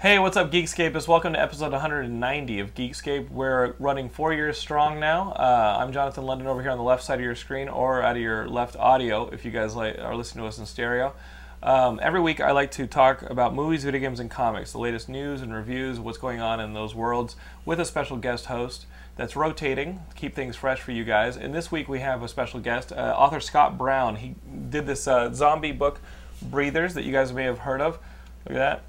Hey, what's up, Geekscapists? Welcome to episode 190 of Geekscape. We're running four years strong now. Uh, I'm Jonathan London over here on the left side of your screen or out of your left audio if you guys like, are listening to us in stereo. Um, every week, I like to talk about movies, video games, and comics, the latest news and reviews, what's going on in those worlds, with a special guest host that's rotating to keep things fresh for you guys. And this week, we have a special guest, uh, author Scott Brown. He did this uh, zombie book, Breathers, that you guys may have heard of. Look at that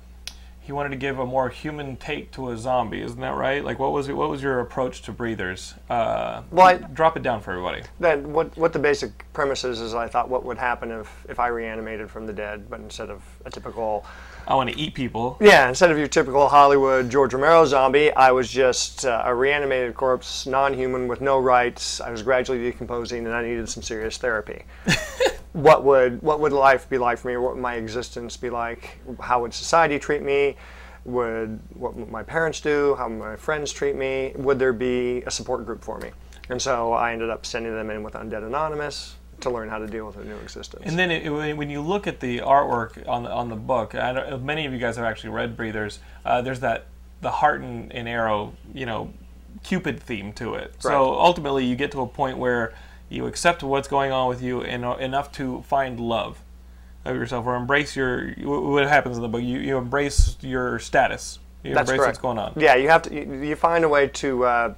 he wanted to give a more human take to a zombie, isn't that right? Like, what was it, what was your approach to breathers? Uh, Well, I- drop it down for everybody. That what what the basic premise is is I thought what would happen if if I reanimated from the dead, but instead of a typical I want to eat people. yeah instead of your typical Hollywood George Romero zombie, I was just uh, a reanimated corpse, non-human with no rights. I was gradually decomposing, and I needed some serious therapy. what would what would life be like for me? What would my existence be like? How would society treat me? Would what would my parents do? How would my friends treat me? Would there be a support group for me? And so I ended up sending them in with Undead Anonymous to learn how to deal with a new existence. And then it, when you look at the artwork on the, on the book, I don't, many of you guys have actually read Breathers. Uh, there's that the heart and, and arrow, you know, Cupid theme to it. So ultimately, you get to a point where you accept what's going on with you and, enough to find love of yourself or embrace your what happens in the book. You, you embrace your status. You That's embrace correct. what's going on. Yeah, you have to. You, you find a way to uh,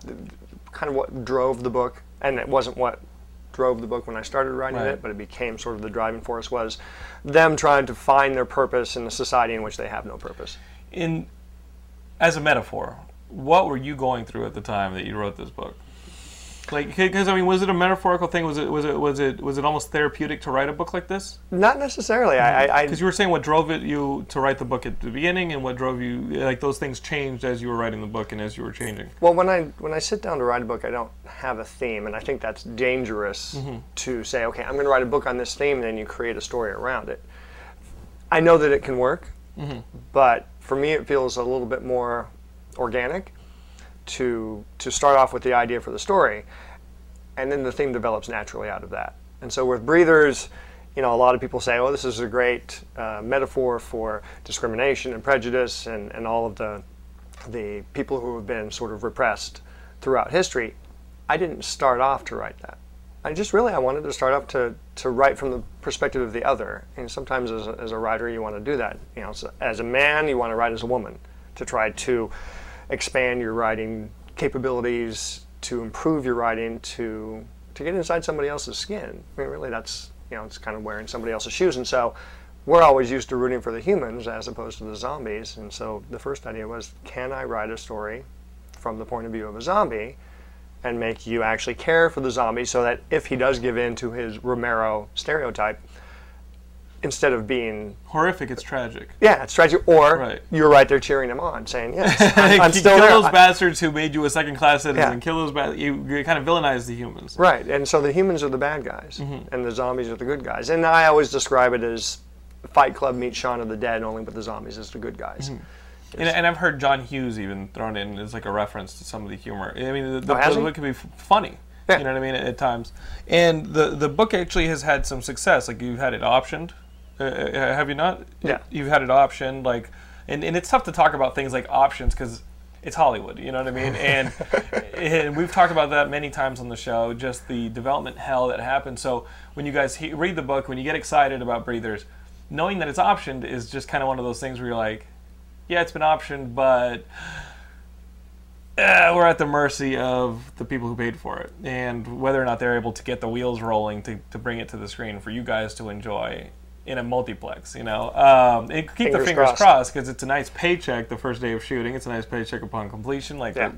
kind of what drove the book, and it wasn't what drove the book when I started writing Right. it, but it became sort of the driving force was them trying to find their purpose in a society in which they have no purpose. in as a metaphor, what were you going through at the time that you wrote this book? Like, because I mean, was it a metaphorical thing? Was it was it was it was it almost therapeutic to write a book like this? Not necessarily. I, I, I Because you were saying what drove it you to write the book at the beginning, and what drove you like those things changed as you were writing the book and as you were changing. Well, when I when I sit down to write a book, I don't have a theme, and I think that's dangerous mm-hmm. to say, okay, I'm going to write a book on this theme, and then you create a story around it. I know that it can work, mm-hmm. but for me, it feels a little bit more organic to to start off with the idea for the story, and then the theme develops naturally out of that. And so with breathers. You know, a lot of people say, "Oh, this is a great uh, metaphor for discrimination and prejudice, and, and all of the the people who have been sort of repressed throughout history, I didn't start off to write that. I just really I wanted to start off to, to write from the perspective of the other. And sometimes as a, as a writer you want to do that. You know, so as a man you want to write as a woman to try to expand your writing capabilities, to improve your writing, to to get inside somebody else's skin. I mean, really that's you know it's kind of wearing somebody else's shoes. And so we're always used to rooting for the humans as opposed to the zombies. And so the first idea was, can I write a story from the point of view of a zombie and make you actually care for the zombie so that if he does give in to his Romero stereotype, instead of being, Horrific, it's tragic. yeah, it's tragic, or Right. you're right there cheering him on, saying, yes, I'm, I'm still kill there. those I- bastards who made you a second class citizen. Yeah. Kill those bad. You, you kind of villainize the humans. Right, and so the humans are the bad guys, Mm-hmm. and the zombies are the good guys. And I always describe it as Fight Club meets Shaun of the Dead, only with the zombies as the good guys. Mm-hmm. And, and I've heard John Hughes even thrown in as like a reference to some of the humor. I mean, the, the, Oh, the he? book can be f- funny. Yeah. You know what I mean at, at times. And the the book actually has had some success. Like you've had it optioned. Uh, uh, have you not? Yeah. You've had it optioned. Like, and, and it's tough to talk about things like options because it's Hollywood. You know what I mean? And, and we've talked about that many times on the show. Just the development hell that happens. So when you guys he- read the book, when you get excited about breathers, knowing that it's optioned is just kind of one of those things where you're like, yeah, it's been optioned, but eh, we're at the mercy of the people who paid for it and whether or not they're able to get the wheels rolling to, to bring it to the screen for you guys to enjoy in a multiplex, you know. Um, and keep the Fingers fingers crossed. crossed because it's a nice paycheck the first day of shooting. It's a nice paycheck upon completion. Like, Yeah.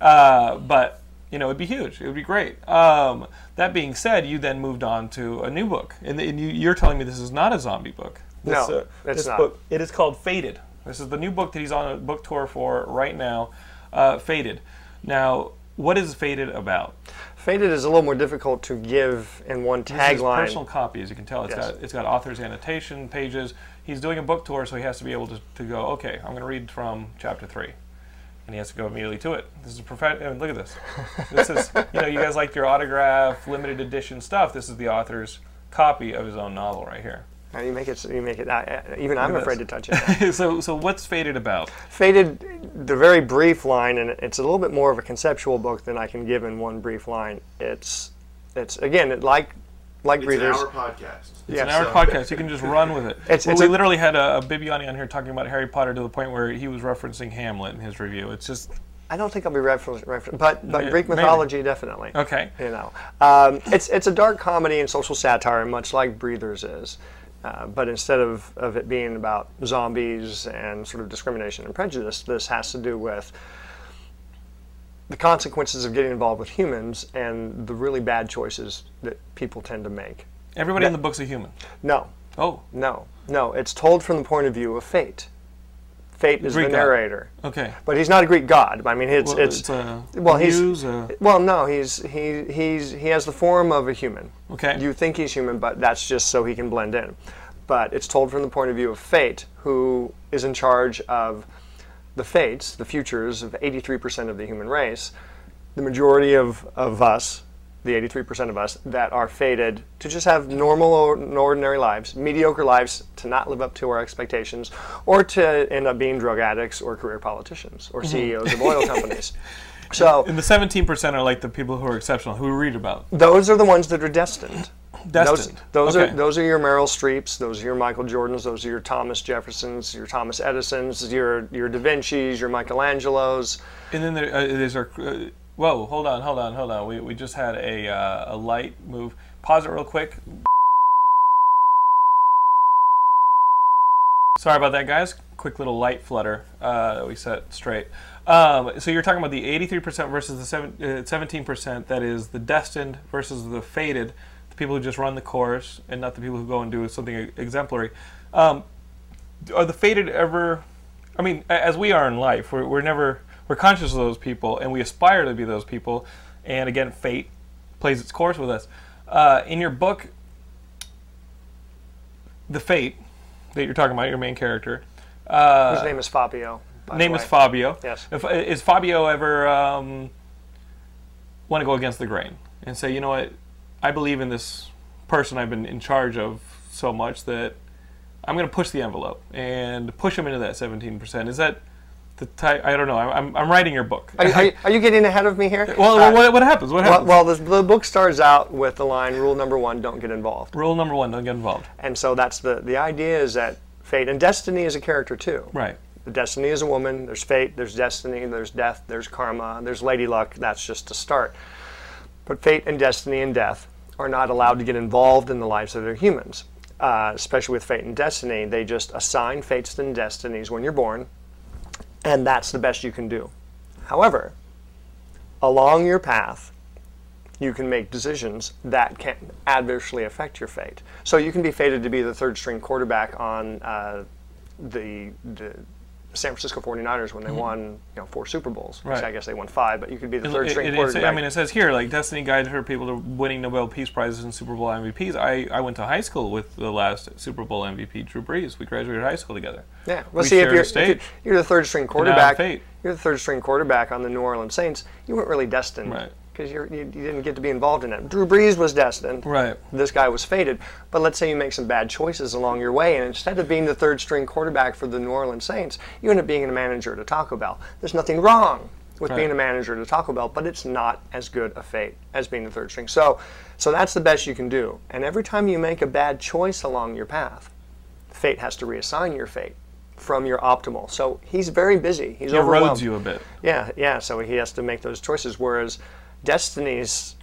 uh, but you know, it'd be huge. It would be great. Um, that being said, you then moved on to a new book, and, and you, you're telling me this is not a zombie book. This, No, uh, it's this not. book it is called Faded. This is the new book that he's on a book tour for right now. Uh, Faded. Now, what is Faded about? Faded is a little more difficult to give in one tagline. personal copy, as you can tell. It's Yes. got it's got author's annotation pages. He's doing a book tour, so he has to be able to, to go. Okay, I'm going to read from chapter three, and he has to go immediately to it. This is a prof- and Look at this. This is you know you guys like your autograph, limited edition stuff. This is the author's copy of his own novel right here. Now you make it. You make it. I, I- even I'm afraid to touch it. so so what's Faded about? Faded, the very brief line, and it's a little bit more of a conceptual book than I can give in one brief line. It's, it's again, it, like, like It's readers. an hour podcast. It's Yeah, an hour so- podcast. You can just run with it. It's- well, it's we a- literally had a, a Bibiani on here talking about Harry Potter to the point where he was referencing Hamlet in his review. It's just I don't think I'll be referenced, refer- but but Yeah, Greek maybe. mythology definitely. okay. You know, um, it's it's a dark comedy and social satire, much like Breathers is. Uh, but instead of, of it being about zombies and sort of discrimination and prejudice, this has to do with the consequences of getting involved with humans and the really bad choices that people tend to make. Everybody in the book's a human. No, Oh, no, no. It's told from the point of view of fate. Fate is Greek the god. narrator, okay. but he's not a Greek god. I mean, it's Well, it's, it's a well, he's well, no, he's he he's he has the form of a human. Okay. You think he's human, but that's just so he can blend in. But it's told from the point of view of fate, who is in charge of the fates, the futures of 83% of the human race. The majority of, of us, the 83% of us, that are fated to just have normal or ordinary lives, mediocre lives, to not live up to our expectations, or to end up being drug addicts or career politicians or CEOs of oil companies. So And the 17% are like the people who are exceptional, who we read about. those are the ones that are destined. Destined. Those, those Okay. are those are your Meryl Streeps. Those are your Michael Jordans. Those are your Thomas Jeffersons. Your Thomas Edisons. Your your Da Vinci's. Your Michelangelos. And then there, uh, there's our. Uh, whoa, hold on, hold on, hold on. We, we just had a, uh, a light move. Pause it real quick. Sorry about that, guys. Quick little light flutter uh, that we set straight. Um, so you're talking about the 83% versus the seven, uh, 17% that is the destined versus the fated, the people who just run the course and not the people who go and do something exemplary. Um, are the fated ever i mean as we are in life we're, we're never we're conscious of those people and we aspire to be those people and again fate plays its course with us uh, in your book the fate that you're talking about your main character uh, His name is Fabio. name is fabio Yes. if, is fabio ever um, want to go against the grain and say you know what i believe in this person i've been in charge of so much that I'm going to push the envelope and push him into that 17%. Is that the type? I don't know. I'm, I'm writing your book. Are, you- are, are you getting ahead of me here? well, Uh, what, what happens? What well, happens? well, the, the book starts out with the line: "Rule number one: Don't get involved." Rule number one: don't get involved. And so that's the the idea is that fate and destiny is a character too. Right. The destiny is a woman. There's fate. There's destiny. There's death. There's karma. There's lady luck. That's just a start. But fate and destiny and death are not allowed to get involved in the lives of their humans. Uh, especially with fate and destiny, they just assign fates and destinies when you're born, and that's the best you can do. However, along your path, you can make decisions that can adversely affect your fate. So you can be fated to be the third string quarterback on uh, the the San Francisco 49ers when they won you know four Super Bowls. Mm-hmm. Right. I guess they won five, but you could be the third It- string it- quarterback. I mean, it says here like destiny guides her people to winning Nobel Peace Prizes and Super Bowl MVPs. I, I went to high school with the last Super Bowl MVP, Drew Brees. We graduated high school together. yeah. Well, we see, if you're, if you're you're the third string quarterback, you're the third string quarterback on the New Orleans Saints. You weren't really destined Right. Because you, you didn't get to be involved in it. Drew Brees was destined. Right. This guy was fated. But let's say you make some bad choices along your way, and instead of being the third string quarterback for the New Orleans Saints, you end up being a manager at Taco Bell. There's nothing wrong with Right. being a manager at Taco Bell, but it's not as good a fate as being the third string. So, so that's the best you can do. And every time you make a bad choice along your path, fate has to reassign your fate from your optimal. So he's very busy. He's It overwhelmed. erodes you a bit. Yeah, yeah. So he has to make those choices. Whereas Destiny's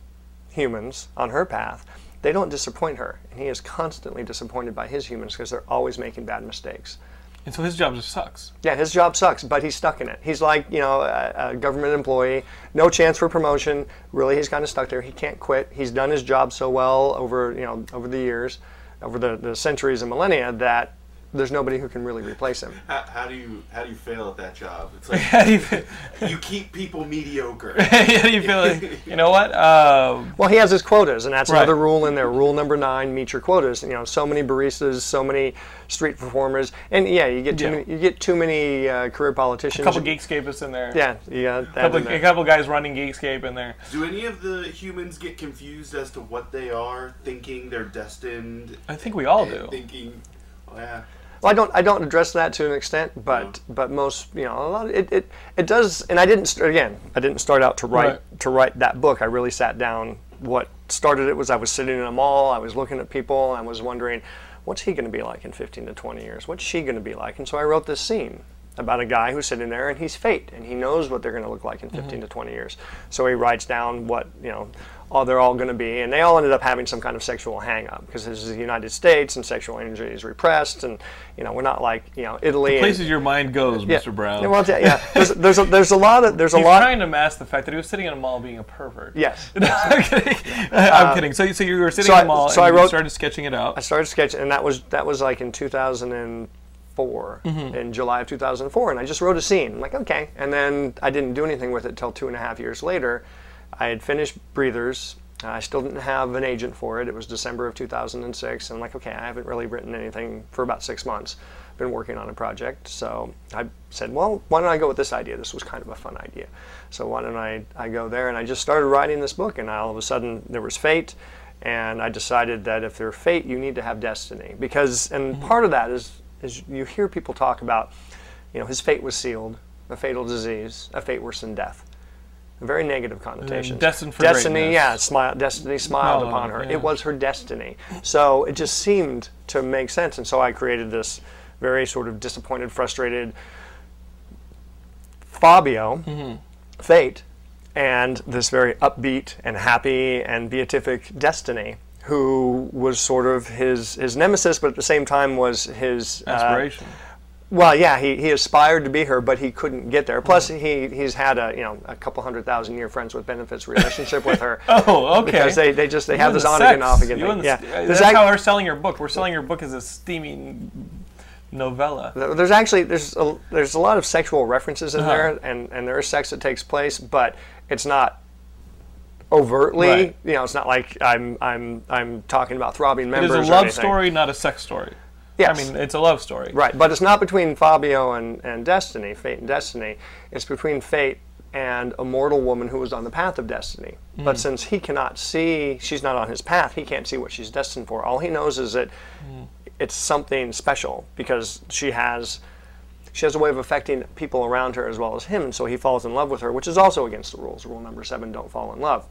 humans on her path, they don't disappoint her, and he is constantly disappointed by his humans because they're always making bad mistakes. And so his job just sucks. Yeah, his job sucks, but he's stuck in it. He's like, you know, a, a government employee, no chance for promotion. Really, he's kind of stuck there. He can't quit. He's done his job so well over, you know, over the years, over the, the centuries and millennia that there's nobody who can really replace him. How, how do you how do you fail at that job? It's like How do you feel? you keep people mediocre. How do you feel? Like, you know what? Uh, Well, he has his quotas, and that's Right. another rule in there. Rule number nine: meet your quotas. You know, so many baristas, so many street performers, and yeah, you get too Yeah. many. You get too many uh, career politicians. a couple Geekscapists in there. Yeah, you got that couple, in there. a couple guys running Geekscape in there. Do any of the humans get confused as to what they are, thinking they're destined, I think we all do. thinking, oh, yeah, Well, I don't. I don't address that to an extent, but but most you know a lot. It, it it does, and I didn't st- again. I didn't start out to write Right. to write that book. I really sat down. What started it was I was sitting in a mall. I was looking at people. I was wondering, what's he going to be like in 15 to 20 years? What's she going to be like? And so I wrote this scene about a guy who's sitting there and he's fate and he knows what they're going to look like in 15 mm-hmm. to 20 years. So he writes down what you know. All they're all going to be, and they all ended up having some kind of sexual hang-up because this is the United States and sexual energy is repressed, and you know we're not like you know Italy. and- Places your mind goes, yeah. Mr. Brown. Yeah, well, yeah. There's, there's a, there's a lot of there's a lot. trying to mask the fact that he was sitting in a mall being a pervert. yes. I'm kidding. I'm kidding. So, so you were sitting so in a mall so and I you wrote- started sketching it out. I started sketching, and that was that was like in 2004, Mm-hmm. in July of 2004, and I just wrote a scene. I'm like, okay, and then I didn't do anything with it till two and a half years later. I had finished Breathers. Uh, I still didn't have an agent for it. It was December of 2006. And I'm like, okay, I haven't really written anything for about six months. Been working on a project. So I said, well, why don't I go with this idea? This was kind of a fun idea. So why don't I, I go there? And I just started writing this book. And all of a sudden, there was fate. And I decided that if there's fate, you need to have destiny. Because, and mm-hmm. part of that is, is you hear people talk about, you know, his fate was sealed, a fatal disease, a fate worse than death very negative connotations. destined for destiny, greatness. yeah, smile, destiny smiled on upon her, yeah. It was her destiny. So it just seemed to make sense, and so I created this very sort of disappointed, frustrated Fabio, Mm-hmm. fate, and this very upbeat and happy and beatific destiny. Who was sort of his his nemesis, but at the same time was his uh, Aspiration. Well, yeah, he, he aspired to be her, but he couldn't get there. Plus, Mm-hmm. he he's had a you know a couple hundred thousand year friends with benefits relationship with her. Oh, okay. Because they, they just they You have this the on again, off again. Thing. the Yeah, that's ac- how we're selling your book. We're selling your book as a steamy novella. there's actually there's a, there's a lot of sexual references in Uh-huh. there, and and there is sex that takes place, but it's not overtly. Right. You know, it's not like I'm I'm I'm talking about throbbing It members. is a love story, not a sex story. Yes. I mean, it's a love story. Right, but it's not between Fabio and, and Destiny, Fate and Destiny. It's between Fate and a mortal woman who was on the path of destiny. Hmm. But since he cannot see, she's not on his path, he can't see what she's destined for. All he knows is that hmm. it's something special because she has she has a way of affecting people around her as well as him, and so he falls in love with her, which is also against the rules. Rule number seven: don't fall in love.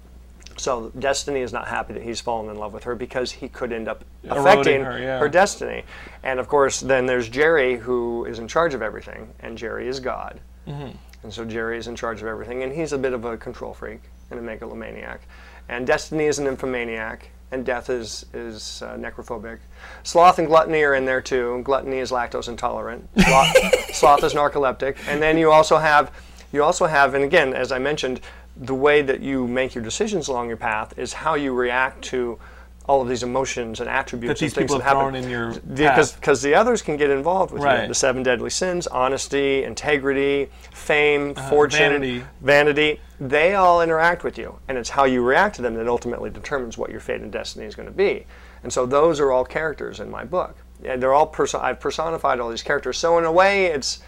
So Destiny is not happy that he's fallen in love with her because he could end up Eroding affecting her, yeah. her destiny. And of course, then there's Jerry who is in charge of everything, and Jerry is God. Mm-hmm. And so Jerry is in charge of everything, and he's a bit of a control freak and a megalomaniac. And Destiny is an infomaniac, and Death is is uh, necrophobic. Sloth and Gluttony are in there too. Gluttony is lactose intolerant. Sloth, sloth is narcoleptic, and then you also have you also have, and again, as I mentioned, the way that you make your decisions along your path is how you react to all of these emotions and attributes That these and things people that happen. in your because path. because the others can get involved with you. The seven deadly sins: honesty, integrity, fame, fortune, Uh-huh. vanity. vanity. They all interact with you, and it's how you react to them that ultimately determines what your fate and destiny is going to be. And so those are all characters in my book. And they're all perso- I've personified all these characters. So in a way, it's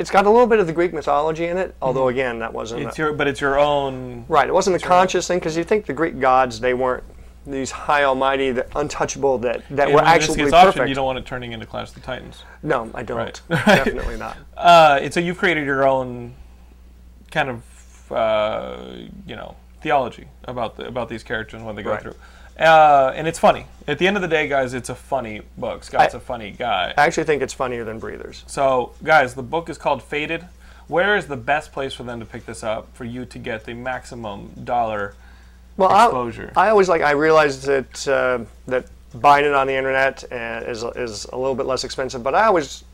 it's got a little bit of the Greek mythology in it, although again that wasn't It's a- your, but it's your own. right. It wasn't a conscious thing because you think the Greek gods they weren't these high almighty, the untouchable that that And were actually perfect. you don't want it turning into Clash of the Titans. no, I don't. Right. Definitely not. Uh, and so you've created your own kind of, uh, you know, theology about the, about these characters and what they go Right. through. Uh, and it's funny. At the end of the day, guys, it's a funny book. Scott's I- a funny guy. I actually think it's funnier than Breathers. So, guys, the book is called Faded. Where is the best place for them to pick this up for you to get the maximum dollar? Well, I- Exposure. I, always like. I realized that uh, that buying it on the internet uh, is is a little bit less expensive, but I always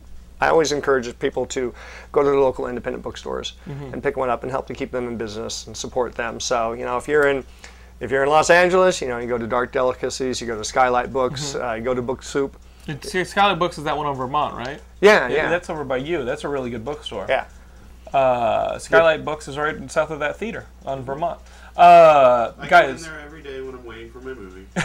I always encourage people to go to the local independent bookstores Mm-hmm. and pick one up and help to keep them in business and support them. So you know, if you're in if you're in Los Angeles, you know, you go to Dark Delicacies, you go to Skylight Books, Mm-hmm. uh, you go to Book Soup. See, Skylight Books is that one on Vermont, right? Yeah, yeah, That's over by you. That's a really good bookstore. yeah. Uh, Skylight Books is right south of that theater on Vermont. Uh, I go in guys, there every day when I'm waiting for my movie.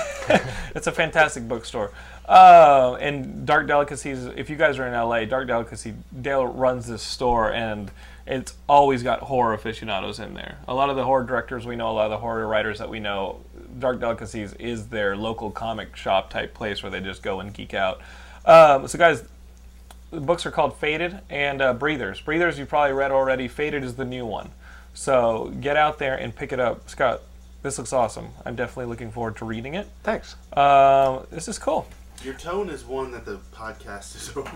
it's a fantastic bookstore. Uh, and Dark Delicacies, if you guys are in LA, Dark Delicacy, Dale runs this store and it's always got horror aficionados in there. A lot of the horror directors we know, a lot of the horror writers that we know, Dark Delicacies is their local comic shop type place where they just go and geek out. Um, so, guys, the books are called Faded and uh, Breathers. Breathers you've probably read already. Faded is the new one. So get out there and pick it up. Scott, this looks awesome. I'm definitely looking forward to reading it. Thanks. Um, this is cool. Your tone is one that the podcast is over.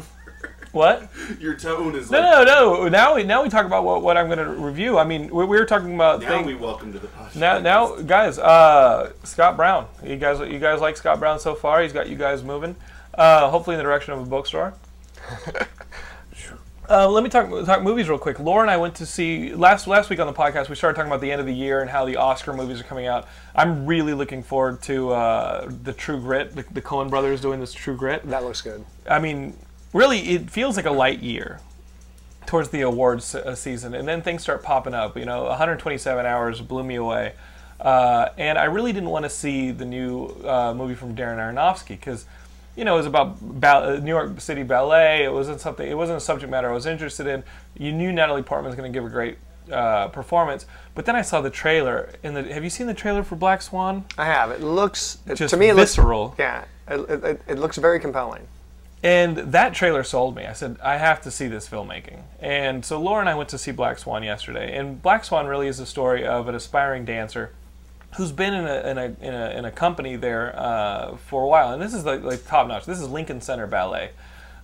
What? Your tone is No, like, no, no. Now we now we talk about what, what I'm going to review. I mean, we, we were talking about now things. we welcome to the podcast. Now, now, guys, uh, Scott Brown. You guys, you guys like Scott Brown so far? He's got you guys moving. Uh, hopefully, in the direction of a bookstore. Uh, let me talk talk movies real quick. Laura and I went to see last last week on the podcast. We started talking about the end of the year and how the Oscar movies are coming out. I'm really looking forward to uh, the True Grit. The, the Coen Brothers doing this True Grit. That looks good. I mean, really, it feels like a light year towards the awards uh, season, and then things start popping up. You know, 127 hours blew me away, uh, and I really didn't want to see the new uh, movie from Darren Aronofsky because, you know, it was about ba- uh, New York City Ballet. It wasn't something. It wasn't a subject matter I was interested in. You knew Natalie Portman was going to give a great. Uh, performance, but then I saw the trailer. In the, have you seen the trailer for Black Swan? I have. It looks it, to me. It visceral. looks yeah. It, it, it looks very compelling. And that trailer sold me. I said, I have to see this filmmaking. And so Laura and I went to see Black Swan yesterday. And Black Swan really is the story of an aspiring dancer who's been in a, in a, in a, in a company there uh, for a while. And this is like, like top notch. This is Lincoln Center Ballet.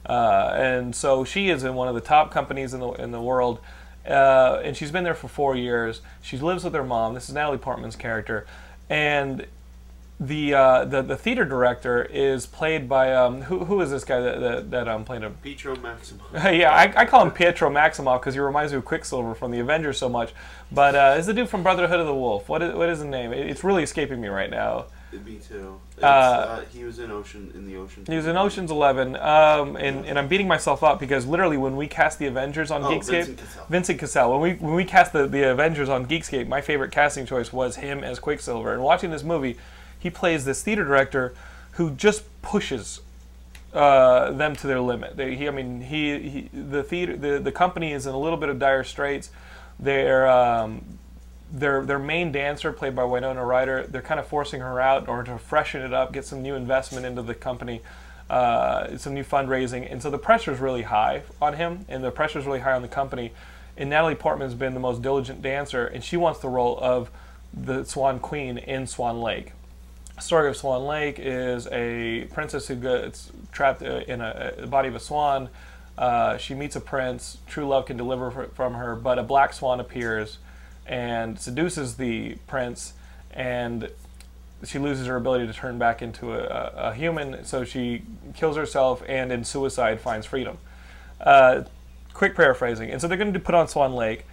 Uh, and so she is in one of the top companies in the, in the world. Uh, and she's been there for four years. She lives with her mom. This is Natalie Portman's character. And the uh, the the theater director is played by um, who who is this guy that that, that um played him? Pietro Maximoff. yeah, I, I call him Pietro Maximoff because he reminds me of Quicksilver from the Avengers so much. But uh, it's the dude from Brotherhood of the Wolf. What is what is his name? It- it's really escaping me right now. Me too. Uh, uh, he was in Ocean in the Ocean. He was in Ocean's Eleven, um, and, and I'm beating myself up because literally when we cast the Avengers on Oh, Geekscape, Vincent Cassel. Vincent Cassel, when we when we cast the, the Avengers on Geekscape, my favorite casting choice was him as Quicksilver. And watching this movie, he plays this theater director who just pushes uh, them to their limit. They, he, I mean, he, he the theater the, the company is in a little bit of dire straits. They're um, their their main dancer, played by Winona Ryder, they're kind of forcing her out or to freshen it up, get some new investment into the company, uh, some new fundraising, and so the pressure is really high on him, and the pressure is really high on the company. And Natalie Portman's been the most diligent dancer, and she wants the role of the Swan Queen in Swan Lake. Story of Swan Lake is a princess who gets trapped uh, in a, a body of a swan. Uh, she meets a prince. True love can deliver from her, but a black swan appears and seduces the prince, and she loses her ability to turn back into a, a, a human. So she kills herself, and in suicide finds freedom. Uh, quick paraphrasing, and so they're going to put on Swan Lake.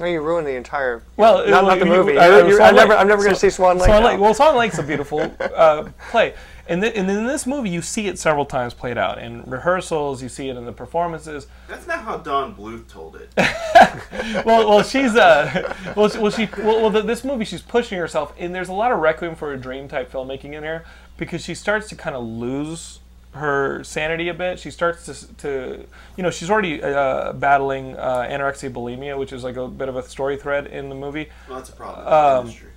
No, you ruined the entire. Well, not, it- not the you- movie. You're- you're- I'm never, I'm never going to see Swan Lake. Swan now. Lake. Well, Swan Lake's a beautiful uh, play, and, th- and in this movie, you see it several times played out in rehearsals. You see it in the performances. That's not how Don Bluth told it. well, well, she's uh, well, she- well, she, well, well th this movie, she's pushing herself, and there's a lot of Requiem for a Dream type filmmaking in there because she starts to kind of lose her sanity a bit. She starts to, to you know, she's already uh, battling uh, anorexia bulimia, which is like a bit of a story thread in the movie. Well, that's a problem. Um, in the industry.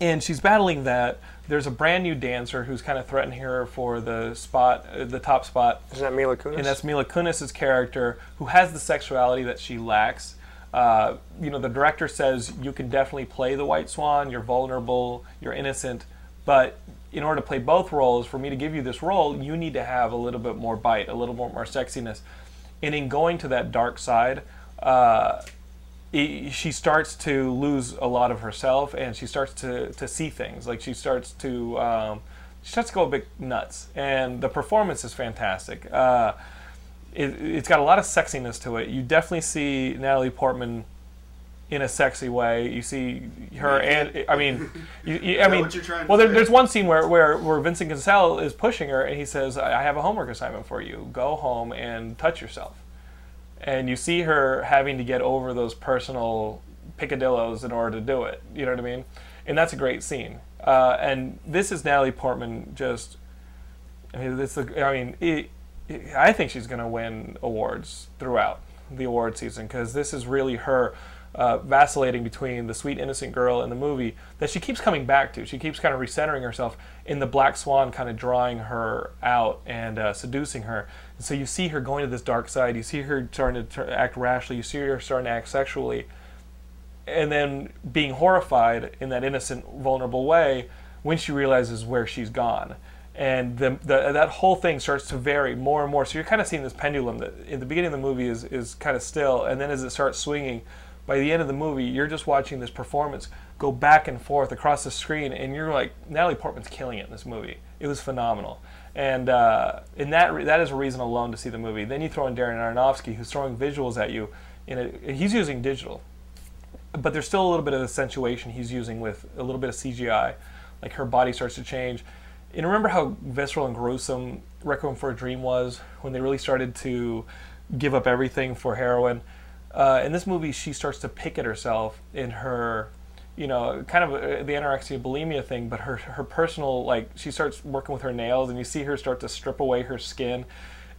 and she's battling that. There's a brand new dancer who's kind of threatening her for the spot, uh, the top spot, Isn't that Mila Kunis? and that's Mila Kunis' character, who has the sexuality that she lacks. Uh, you know, the director says you can definitely play the White Swan. You're vulnerable. You're innocent, but in order to play both roles, for me to give you this role, you need to have a little bit more bite, a little more, more sexiness. And in going to that dark side, uh, i- she starts to lose a lot of herself and she starts to, to see things. Like she starts to um, she starts to go a bit nuts. And the performance is fantastic. Uh, it, it's got a lot of sexiness to it. You definitely see natalie portman in a sexy way you see her and i mean you, you, i mean what you're trying to well there, there's one scene where, where, where vincent cassel is pushing her and he says i I have a homework assignment for you go home and touch yourself and you see her having to get over those personal picadillos in order to do it. You know what I mean? And that's a great scene. Uh, and this is Natalie Portman. Just, I mean, this. I mean, it, it- I think she's going to win awards throughout the award season because this is really her. Uh, vacillating between the sweet innocent girl in the movie that she keeps coming back to. She keeps kind of recentering herself in the Black Swan, kind of drawing her out and uh, seducing her. And so you see her going to this dark side. You see her starting to act rashly. You see her starting to act sexually and then being horrified in that innocent, vulnerable way when she realizes where she's gone. And the, the, that whole thing starts to vary more and more. So you're kind of seeing this pendulum that in the beginning of the movie is, is kind of still, and then as it starts swinging, by the end of the movie, you're just watching this performance go back and forth across the screen, and you're like, Natalie Portman's killing it in this movie. It was phenomenal. And, uh, and that, that is a reason alone to see the movie. Then you throw in Darren Aronofsky, who's throwing visuals at you. In a, he's using digital but there's still a little bit of accentuation he's using with a little bit of CGI. Like her body starts to change. And remember how visceral and gruesome Requiem for a Dream was when they really started to give up everything for heroin. Uh, in this movie, she starts to pick at herself in her, you know, kind of uh, the anorexia bulimia thing, but her her personal like she starts working with her nails, and you see her start to strip away her skin,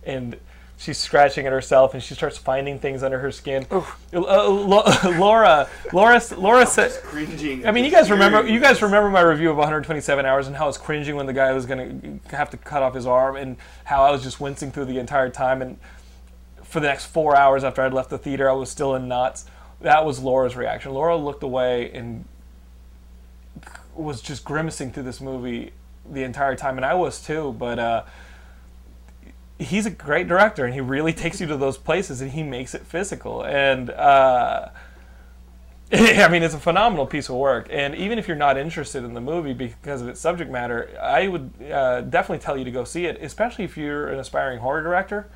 and she's scratching at herself, and she starts finding things under her skin. Uh, Lo- Laura, Laura, Laura said. Cringing. I mean, you guys remember you guys remember my review of 127 hours and how I was cringing when the guy was going to have to cut off his arm and how I was just wincing through the entire time and for the next 4 hours after I'd left the theater I was still in knots. That was Laura's reaction. Laura looked away and was just grimacing through this movie the entire time and I was too, but uh he's a great director and he really takes you to those places and he makes it physical and uh I mean, it's a phenomenal piece of work, and even if you're not interested in the movie because of its subject matter, I would uh, definitely tell you to go see it, especially if you're an aspiring horror director.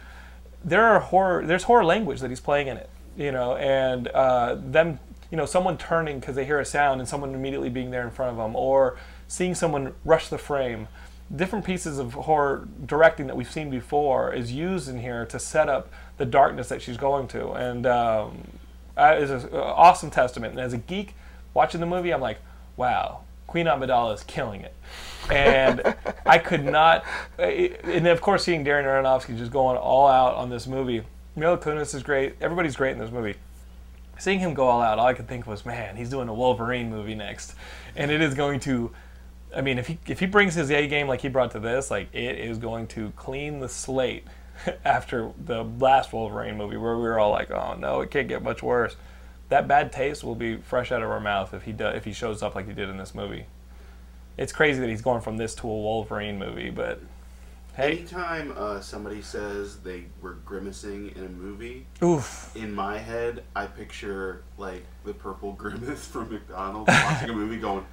There are horror, there's horror language that he's playing in it, you know, and uh, them, you know, someone turning because they hear a sound and someone immediately being there in front of them, or seeing someone rush the frame. Different pieces of horror directing that we've seen before is used in here to set up the darkness that she's going to, and um, uh, is an awesome testament. And as a geek watching the movie, I'm like, wow, Queen Amidala is killing it. And I could not, and of course, seeing Darren Aronofsky just going all out on this movie. Mila Kunis is great. Everybody's great in this movie. Seeing him go all out, all I could think was, man, he's doing a Wolverine movie next, and it is going to. I mean, if he if he brings his A game like he brought to this, like it is going to clean the slate after the last Wolverine movie, where we were all like, "Oh no, it can't get much worse." That bad taste will be fresh out of our mouth if he do, if he shows up like he did in this movie. It's crazy that he's going from this to a Wolverine movie, but hey, Anytime uh, somebody says they were grimacing in a movie, oof, in my head, I picture like the purple grimace from McDonald's watching a movie going,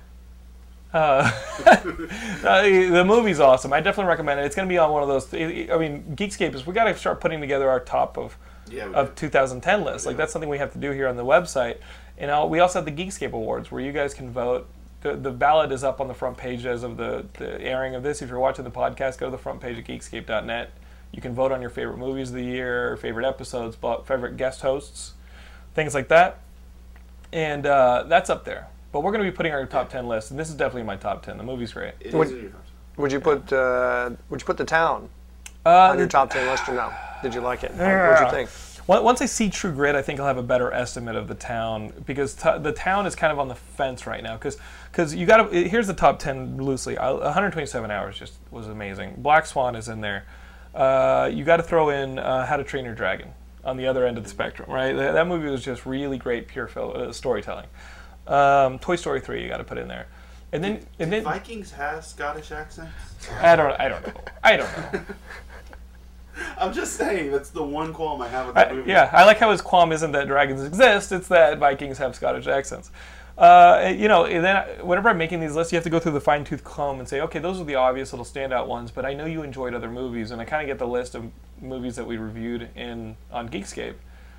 Uh, uh, the movie's awesome. I definitely recommend it. It's going to be on one of those. I mean, Geekscape is. We got to start putting together our top of yeah, of 2010 list. Like Yeah. that's something we have to do here on the website. And uh, we also have the Geekscape Awards where you guys can vote. The, the ballot is up on the front page as of the, the airing of this. If you're watching the podcast, go to the front page of geekscape.net. You can vote on your favorite movies of the year, favorite episodes, bu- favorite guest hosts, things like that. And uh, that's up there. But we're going to be putting our top 10 list, and this is definitely my top 10. The movie's great. It Would- is in your top. Would you put uh, Would you put the town on your top ten list or no? Did you like it? What did you think? Once once I see True Grit, I think I'll have a better estimate of the town because t- the town is kind of on the fence right now. Because because you got to here's the top ten loosely. Uh, 127 hours just was amazing. Black Swan is in there. Uh, you got to throw in uh, How to Train Your Dragon on the other end of the spectrum, right? That, that movie was just really great, pure uh, storytelling. Um, Toy Story 3, you got to put in there, and then and then Vikings have Scottish accents. I don't I don't know I don't know. I'm just saying that's the one qualm I have with that I, movie. yeah, I like how his qualm isn't that dragons exist; it's that Vikings have Scottish accents. Uh, you know, and then whenever I'm making these lists, you have to go through the fine tooth comb and say, okay, those are the obvious little standout ones. But I know you enjoyed other movies, and I kind of get the list of movies that we reviewed in on Geekscape.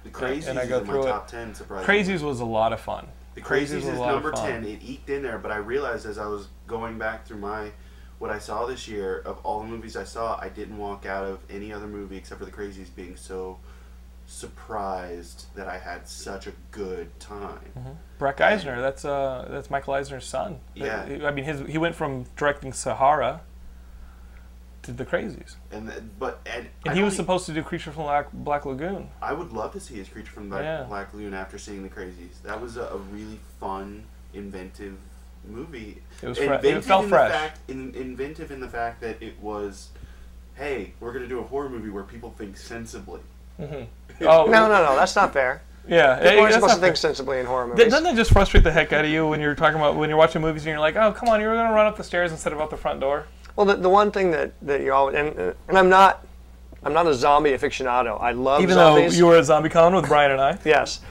The Crazies and I go in my through it. top ten. Surprisingly. Crazies was a lot of fun. The Crazies Crazies was is number ten. It eked in there, but I realized as I was going back through my what I saw this year of all the movies I saw, I didn't walk out of any other movie except for The Crazies being so surprised that I had such a good time. Breck Eisner, that's uh, that's Michael Eisner's son. Yeah. I mean, his he went from directing Sahara to The Crazies, And th- but and, and he was supposed to do Creature from Black, Black Lagoon. I would love to see his Creature from the Yeah. Black Lagoon after seeing The Crazies. That was a, a really fun, inventive movie. It was fre- it inventive felt in fresh. The fact, in, inventive in the fact that it was, hey, we're gonna do a horror movie where people think sensibly. Mm-hmm. Oh No, no, no, that's not fair. yeah, People are supposed to think sensibly in horror movies. Doesn't that just frustrate the heck out of you when you're talking about when you're watching movies and you're like, oh come on, you're gonna run up the stairs instead of out the front door? Well, the, the one thing that, that you always and and I'm not I'm not a zombie aficionado. I love Even zombies. though you were at ZombieCon with Brian and I. yes,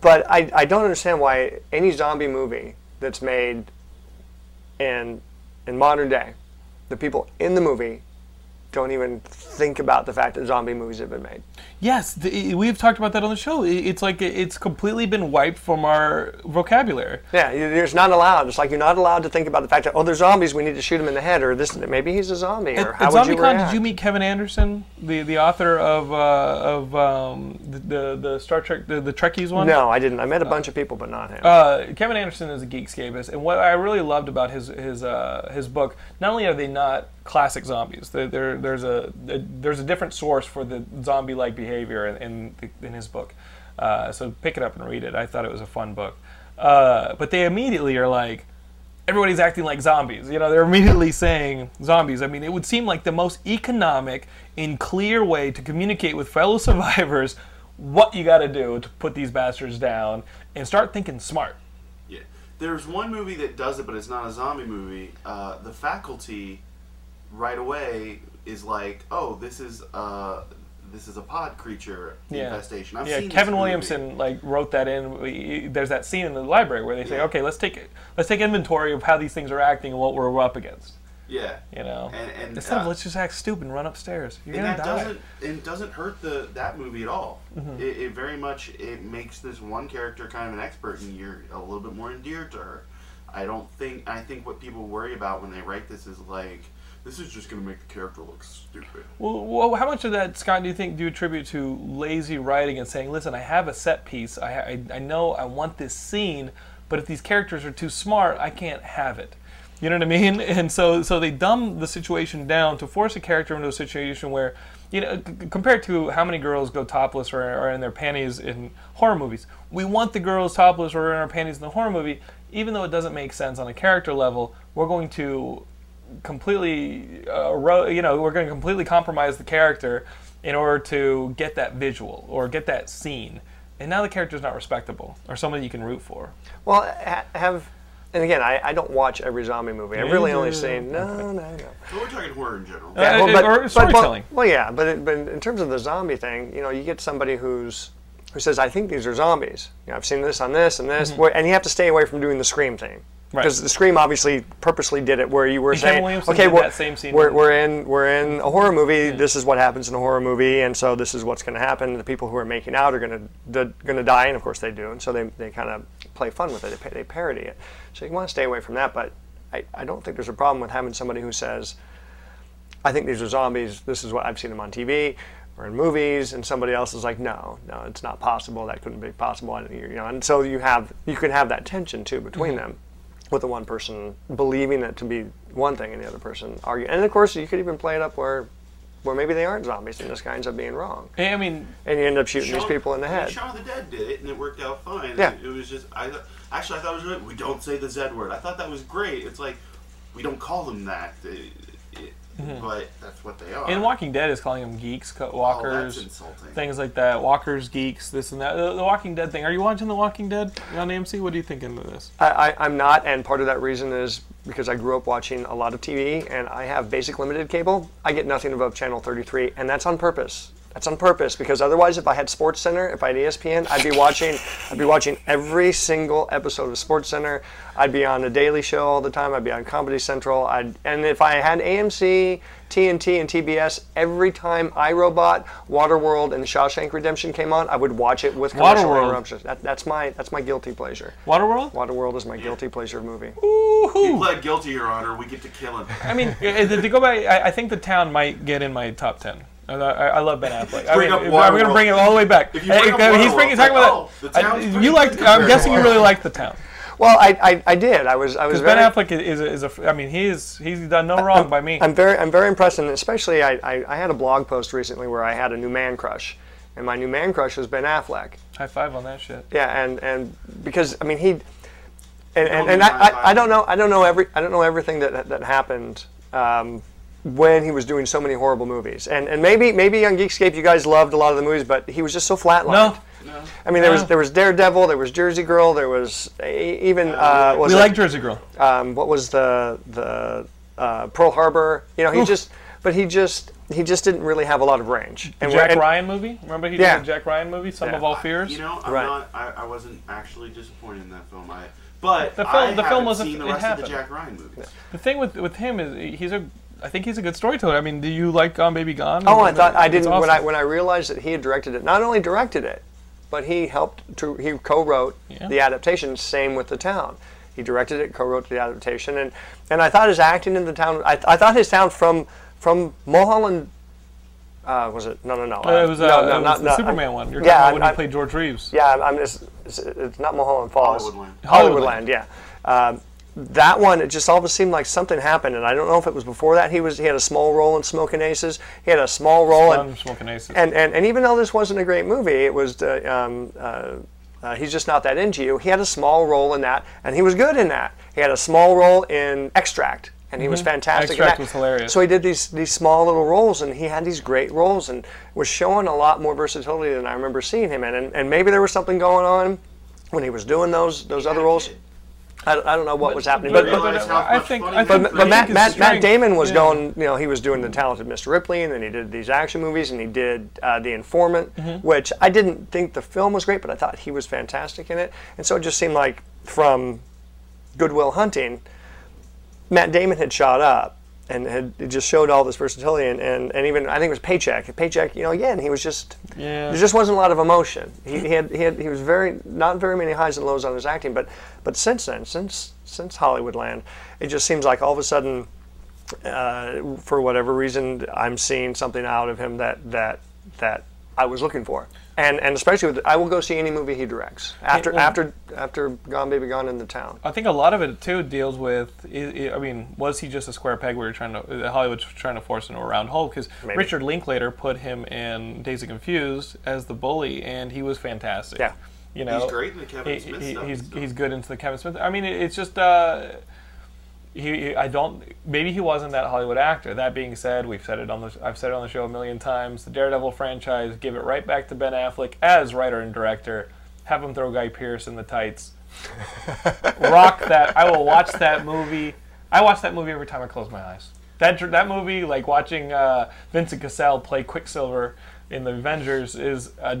but I I don't understand why any zombie movie that's made in in modern day, the people in the movie don't even think about the fact that zombie movies have been made. Yes, the, we've talked about that on the show. It's like it's completely been wiped from our vocabulary. Yeah, you- you're not allowed. It's like you're not allowed to think about the fact that oh, they're zombies. We need to shoot him in the head, or this. Maybe he's a zombie, or At, how at would you ZombieCon, react? did you meet Kevin Anderson, the the author of uh, of um, the, the the Star Trek the, the Trekkies one? No, I didn't. I met a bunch of people, but not him. Uh, Kevin Anderson is a geekscapist, and what I really loved about his his uh, his book, not only are they not classic zombies, there, there there's a, there's a different source for the zombie-like behavior in in, in his book. Uh, so pick it up and read it. I thought it was a fun book. Uh, but they immediately are like, everybody's acting like zombies. You know, they're immediately saying zombies. I mean, it would seem like the most economic and clear way to communicate with fellow survivors what you got to do to put these bastards down and start thinking smart. Yeah. There's one movie that does it, but it's not a zombie movie. Uh, the Faculty, right away, is like, oh, this is uh, this is a pod creature infestation. I've yeah, Kevin. Williamson like wrote that in. We- There's that scene in the library where they say, Yeah. "Okay, let's take let's take inventory of how these things are acting and what we're up against." Yeah. You know, And, and instead of uh, let's just act stupid and run upstairs. You're and gonna that die. doesn't it doesn't hurt the that movie at all. Mm-hmm. It, it very much it makes this one character kind of an expert, and you're a little bit more endeared to her. I don't think I think what people worry about when they write this is like this is just going to make the character look stupid. Well, well, how much of that, Scott, do you think do you attribute to lazy writing and saying, "Listen, I have a set piece. I, I, I know I want this scene, but if these characters are too smart, I can't have it." You know what I mean? And so, so they dumb the situation down to force a character into a situation where, you know, c- compared to how many girls go topless or are in their panties in horror movies, we want the girls topless or in our panties in the horror movie, even though it doesn't make sense on a character level. We're going to completely, uh, ro- you know, we're going to completely compromise the character in order to get that visual or get that scene. And now the character's not respectable or someone you can root for. Well, ha- have, and again, I, I don't watch every zombie movie. I've really only do. seen no, no, no. So we're talking horror in general. Uh, or storytelling. Well, yeah, but it, but in terms of the zombie thing, you know, you get somebody who's who says, "I think these are zombies." You know, I've seen this on this and this, where- and you have to stay away from doing the scream thing. Mm-hmm. Right. Because the Scream obviously purposely did it where you were And saying, okay, we're, that same scene we're, in- we're in we're in a horror movie. This is what happens in a horror movie, and so this is what's going to happen. The people who are making out are going to going to die, and of course they do. And so they, they kind of play fun with it. They, they parody it. So you want to stay away from that. But I, I don't think there's a problem with having somebody who says, I think these are zombies. This is what I've seen them on TV or in movies, and somebody else is like, no, no, it's not possible. That couldn't be possible. You know, and so you have you can have that tension too between them, with the one person believing it to be one thing and the other person arguing. And of course, you could even play it up where where maybe they aren't zombies and this guy ends up being wrong, I mean, and you end up shooting these people in the I mean, head. Shaun of the Dead did it, and it worked out fine. Yeah. It, it was just I th- actually I thought it was really, we don't say the Z word. I thought that was great. It's like we don't call them that, It- it- Mm-hmm. but that's what they are. And Walking Dead is calling them geeks, co- oh, walkers, that's insulting. things like that. Walkers, geeks, this and that. The, the Walking Dead thing. Are you watching The Walking Dead on AMC? What do you think into this? I, I, I'm not, and part of that reason is because I grew up watching a lot of TV, and I have basic limited cable. I get nothing above channel 33, and that's on purpose. That's on purpose because otherwise, if I had Sports Center, if I had ESPN, I'd be watching. I'd be watching every single episode of Sports Center. I'd be on the Daily Show all the time. I'd be on Comedy Central. I'd, and if I had AMC, TNT, and TBS, every time iRobot, Waterworld, and Shawshank Redemption came on, I would watch it with commercial Waterworld. interruptions. That, that's my that's my guilty pleasure. Waterworld? Waterworld is my guilty pleasure movie. he Woohoo! pled guilty, Your Honor. We get to kill him. I mean, to go by, I, I think the town might get in my top ten. I, I, I love Ben Affleck. I mean, up I'm going to bring it all the way back. If you bring up Uh, he's bringing, talking about oh, the that. town's I, you liked. I'm guessing you really Waterworld. liked the town Well, I, I, I did. I was I was because very. Ben Affleck is, is, a, is a. I mean, he's he's done no wrong by me. I'm very I'm very impressed, and especially I, I, I had a blog post recently where I had a new man crush, and my new man crush was Ben Affleck. High five on that shit. Yeah, and and because I mean he, and and, and I, I, I don't know I don't know every I don't know everything that that happened. Um, when he was doing so many horrible movies, and and maybe maybe on Geekscape you guys loved a lot of the movies, but he was just so flatlined. No, No. I mean there was there was Daredevil, there was Jersey Girl, there was even uh, was we like Jersey Girl. um, what was the the uh, Pearl Harbor? You know, he Oof. just, but he just he just didn't really have a lot of range. And Jack and- Ryan movie. Remember he Yeah. did a Jack Ryan movie, Some Yeah. of All Fears. You know, I'm Right. not. I, I wasn't actually disappointed in that film. I, but The film- I the film wasn't- seen the it rest happened. of the Jack Ryan movies. The thing with with him is he's a. I think he's a good storyteller. I mean, do you like Gone Baby Gone? oh, I thought I didn't when. I when I realized that he had directed it. Not only directed it, but he helped to he co-wrote Yeah. the adaptation. Same with the town. He directed it, co-wrote the adaptation, and and I thought his acting in the town. I, I thought his town from from Mulholland. Uh, was it? No, no, no. Uh, it was, uh, no, no, it was not, the no, Superman I'm- one. You're yeah, talking about I'm- when he I'm- played George Reeves. Yeah, I'm, I'm just. It's, it's not Mulholland Falls. Hollywoodland. Hollywoodland, yeah. Um, that one, it just all of a seemed like something happened, and I don't know if it was before that. He was he had a small role in Smoking Aces. He had a small role, I'm in, smoking aces. and, and and even though this wasn't a great movie, it was uh, um, uh, uh, he's just not that into you. He had a small role in that, and he was good in that. He had a small role in Extract, and he was fantastic. in Mm-hmm. Extract that. was hilarious. So he did these these small little roles, and he had these great roles, and was showing a lot more versatility than I remember seeing him in. And, and maybe there was something going on when he was doing those those other roles. I, I don't know what was happening, but, but, but, but, but I think I he think but, could but I Matt, Matt, Matt Damon was yeah. going, you know, he was doing the talented Mr. Ripley, and then he did these action movies, and he did uh, The Informant, Mm-hmm. which I didn't think the film was great, but I thought he was fantastic in it, and so it just seemed like from Goodwill Hunting, Matt Damon had shot up and had it just showed all this versatility, and, and, and even I think it was Paycheck. Paycheck, you know, again, he was just Yeah. there just wasn't a lot of emotion. He, he had he had he was very not very many highs and lows on his acting, but but since then, since since Hollywoodland, it just seems like all of a sudden, uh, for whatever reason, I'm seeing something out of him that that that I was looking for. And, and especially with, I will go see any movie he directs after well- after after Gone Baby Gone in the Town. I think a lot of it too deals with. I I mean, was he just a square peg? We were trying to Hollywood's trying to force into a round hole because Richard Linklater put him in Dazed and Confused as the bully, and he was fantastic. Yeah. you know, He's great in the Kevin he- Smith he- stuff He's he's good into the Kevin Smith. I mean, it, it's just. Uh, he, I don't. Maybe he wasn't that Hollywood actor. That being said, we've said it on the. I've said it on the show a million times. The Daredevil franchise, give it right back to Ben Affleck as writer and director. Have him throw Guy Pearce in the tights. Rock that. I will watch that movie. I watch that movie every time I close my eyes. That that movie, like watching uh, Vincent Cassel play Quicksilver in the Avengers, is a,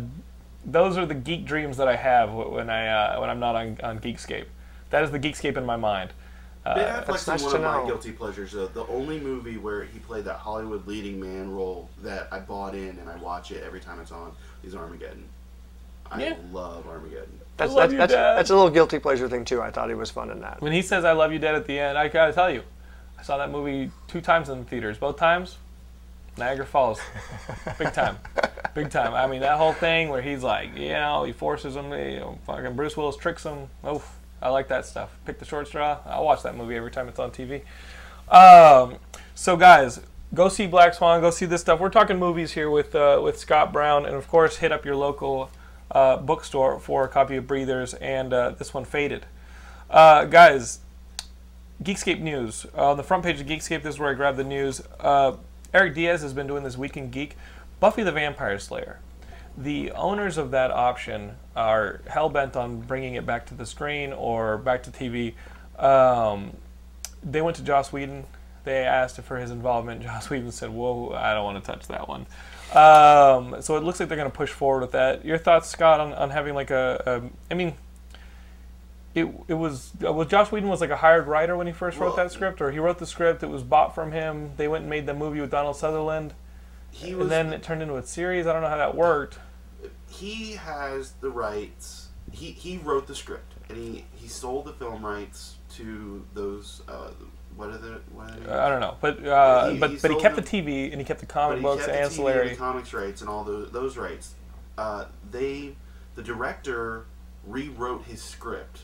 those are the geek dreams that I have when I uh, when I'm not on, on Geekscape. That is the Geekscape in my mind. Uh, ben Affleck's nice one to of my guilty pleasures. Though. The only movie where he played that Hollywood leading man role that I bought in and I watch it every time it's on is Armageddon. I Yeah. love Armageddon. That's love that's you, that's, Dad. that's a little guilty pleasure thing too. I thought he was fun in that. When he says "I love you, Dad" at the end, I gotta tell you, I saw that movie two times in the theaters. Both times, Niagara Falls, big time, big time. I mean that whole thing where he's like, you know, he forces him, you know, fucking Bruce Willis tricks him. Oof, I like that stuff. Pick the short straw. I'll watch that movie every time it's on TV. Um, so guys, go see Black Swan. Go see this stuff. We're talking movies here with uh, with Scott Browne, and of course, hit up your local uh, bookstore for a copy of Breathers and uh, this one, Fated. Uh, guys, Geekscape news on the front page of Geekscape. This is where I grab the news. Uh, Eric Diaz has been doing this Week in Geek. Buffy the Vampire Slayer. The owners of that option are hell bent on bringing it back to the screen or back to TV. Um, they went to Joss Whedon. They asked for his involvement. Joss Whedon said, "Whoa, I don't want to touch that one." Um, so it looks like they're going to push forward with that. Your thoughts, Scott, on, on having like a, a I mean, it, it was uh, was Josh Whedon was like a hired writer when he first wrote Well, that script, or he wrote the script. It was bought from him. They went and made the movie with Donald Sutherland, He was and then it turned into a series. I don't know how that worked. he has the rights. He he wrote the script and he he sold the film rights to those. Uh, what are the what are they? I don't know, but uh, He- but he but he kept the TV and he kept the comic he books, kept the TV and ancillary. the comics rights and all those those rights. Uh, they the director rewrote his script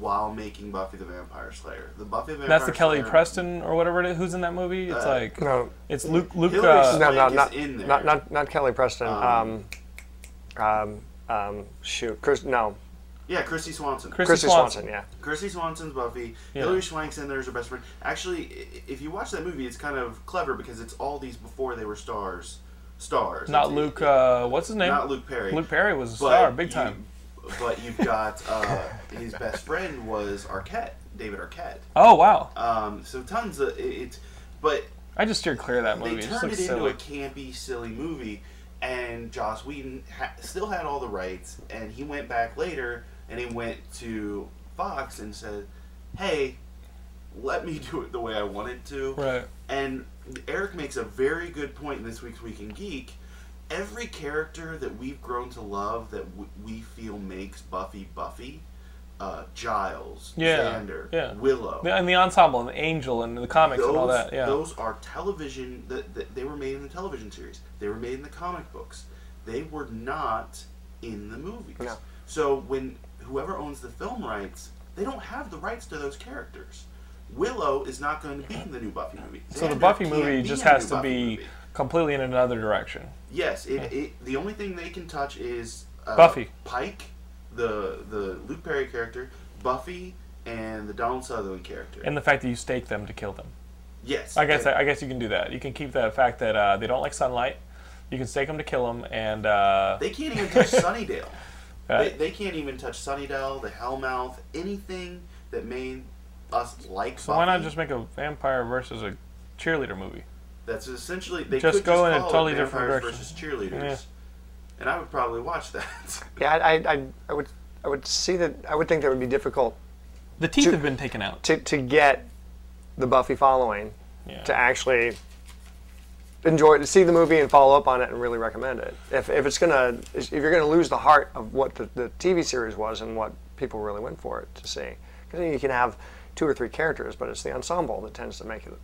while making Buffy the Vampire Slayer. The Buffy the Vampire That's the Kelly Slayer, Preston or whatever it is. Who's in that movie? It's Uh, like No, it's Luke. Luke. Hillary Uh, no, no, Swank is not, in there. not not not Kelly Preston. Um, Um, um, um, shoot, Chris, no, Yeah, Kristy Swanson. Chrissy Kristy Swanson. Swanson. Yeah, Kristy Swanson's Buffy. Yeah. Hilary Swank's in there as her best friend. Actually, if you watch that movie, it's kind of clever because it's all these before they were stars. Stars. not It's- Luke. Uh, what's his name? Not Luke Perry. Luke Perry was a But star, big you- time. But you've got uh, his best friend was Arquette, David Arquette. Oh wow! Um, so tons of it. it but I just steered clear of that they movie. It just turned looks it into silly. a campy, silly movie, and Joss Whedon ha- still had all the rights, and he went back later and he went to Fox and said, "Hey, let me do it the way I wanted to." Right. And Eric makes a very good point in this week's Week in Geek. Every character that we've grown to love that w- we feel makes Buffy Buffy, uh, Giles, Yeah, Xander, yeah. Willow, The- And the ensemble and the Angel and the comics and all that. Yeah. those are television. That, that they were made in the television series. They were made in the comic books. They were not in the movies. No. So when whoever owns the film rights, they don't have the rights to those characters. Willow is not going to be in the new Buffy movie. so the Buffy movie just has to Buffy be movie. Completely in another direction. Yes, it, it, the only thing they can touch is uh, Buffy. Pike, the the Luke Perry character, Buffy, and the Donald Sutherland character. And the fact that you stake them to kill them. yes, I guess and- I guess you can do that. You can keep the fact that uh, they don't like sunlight. You can stake them to kill them, and uh, They can't even touch Sunnydale. They, they can't even touch Sunnydale, the Hellmouth, anything that made us like so why not just make a vampire versus a cheerleader movie? That's essentially they Just could go just in a call it totally different direction. versus cheerleaders, Yeah. and I would probably watch that. yeah. I, I, I, I would I would see that. I would think that would be difficult The teeth To- have been taken out. to to get the Buffy following Yeah. to actually enjoy to see the movie and follow up on it and really recommend it. If, if it's gonna if you're gonna lose the heart of what the, the TV series was and what people really went for it to see, because you can have two or three characters, but it's the ensemble that tends to make it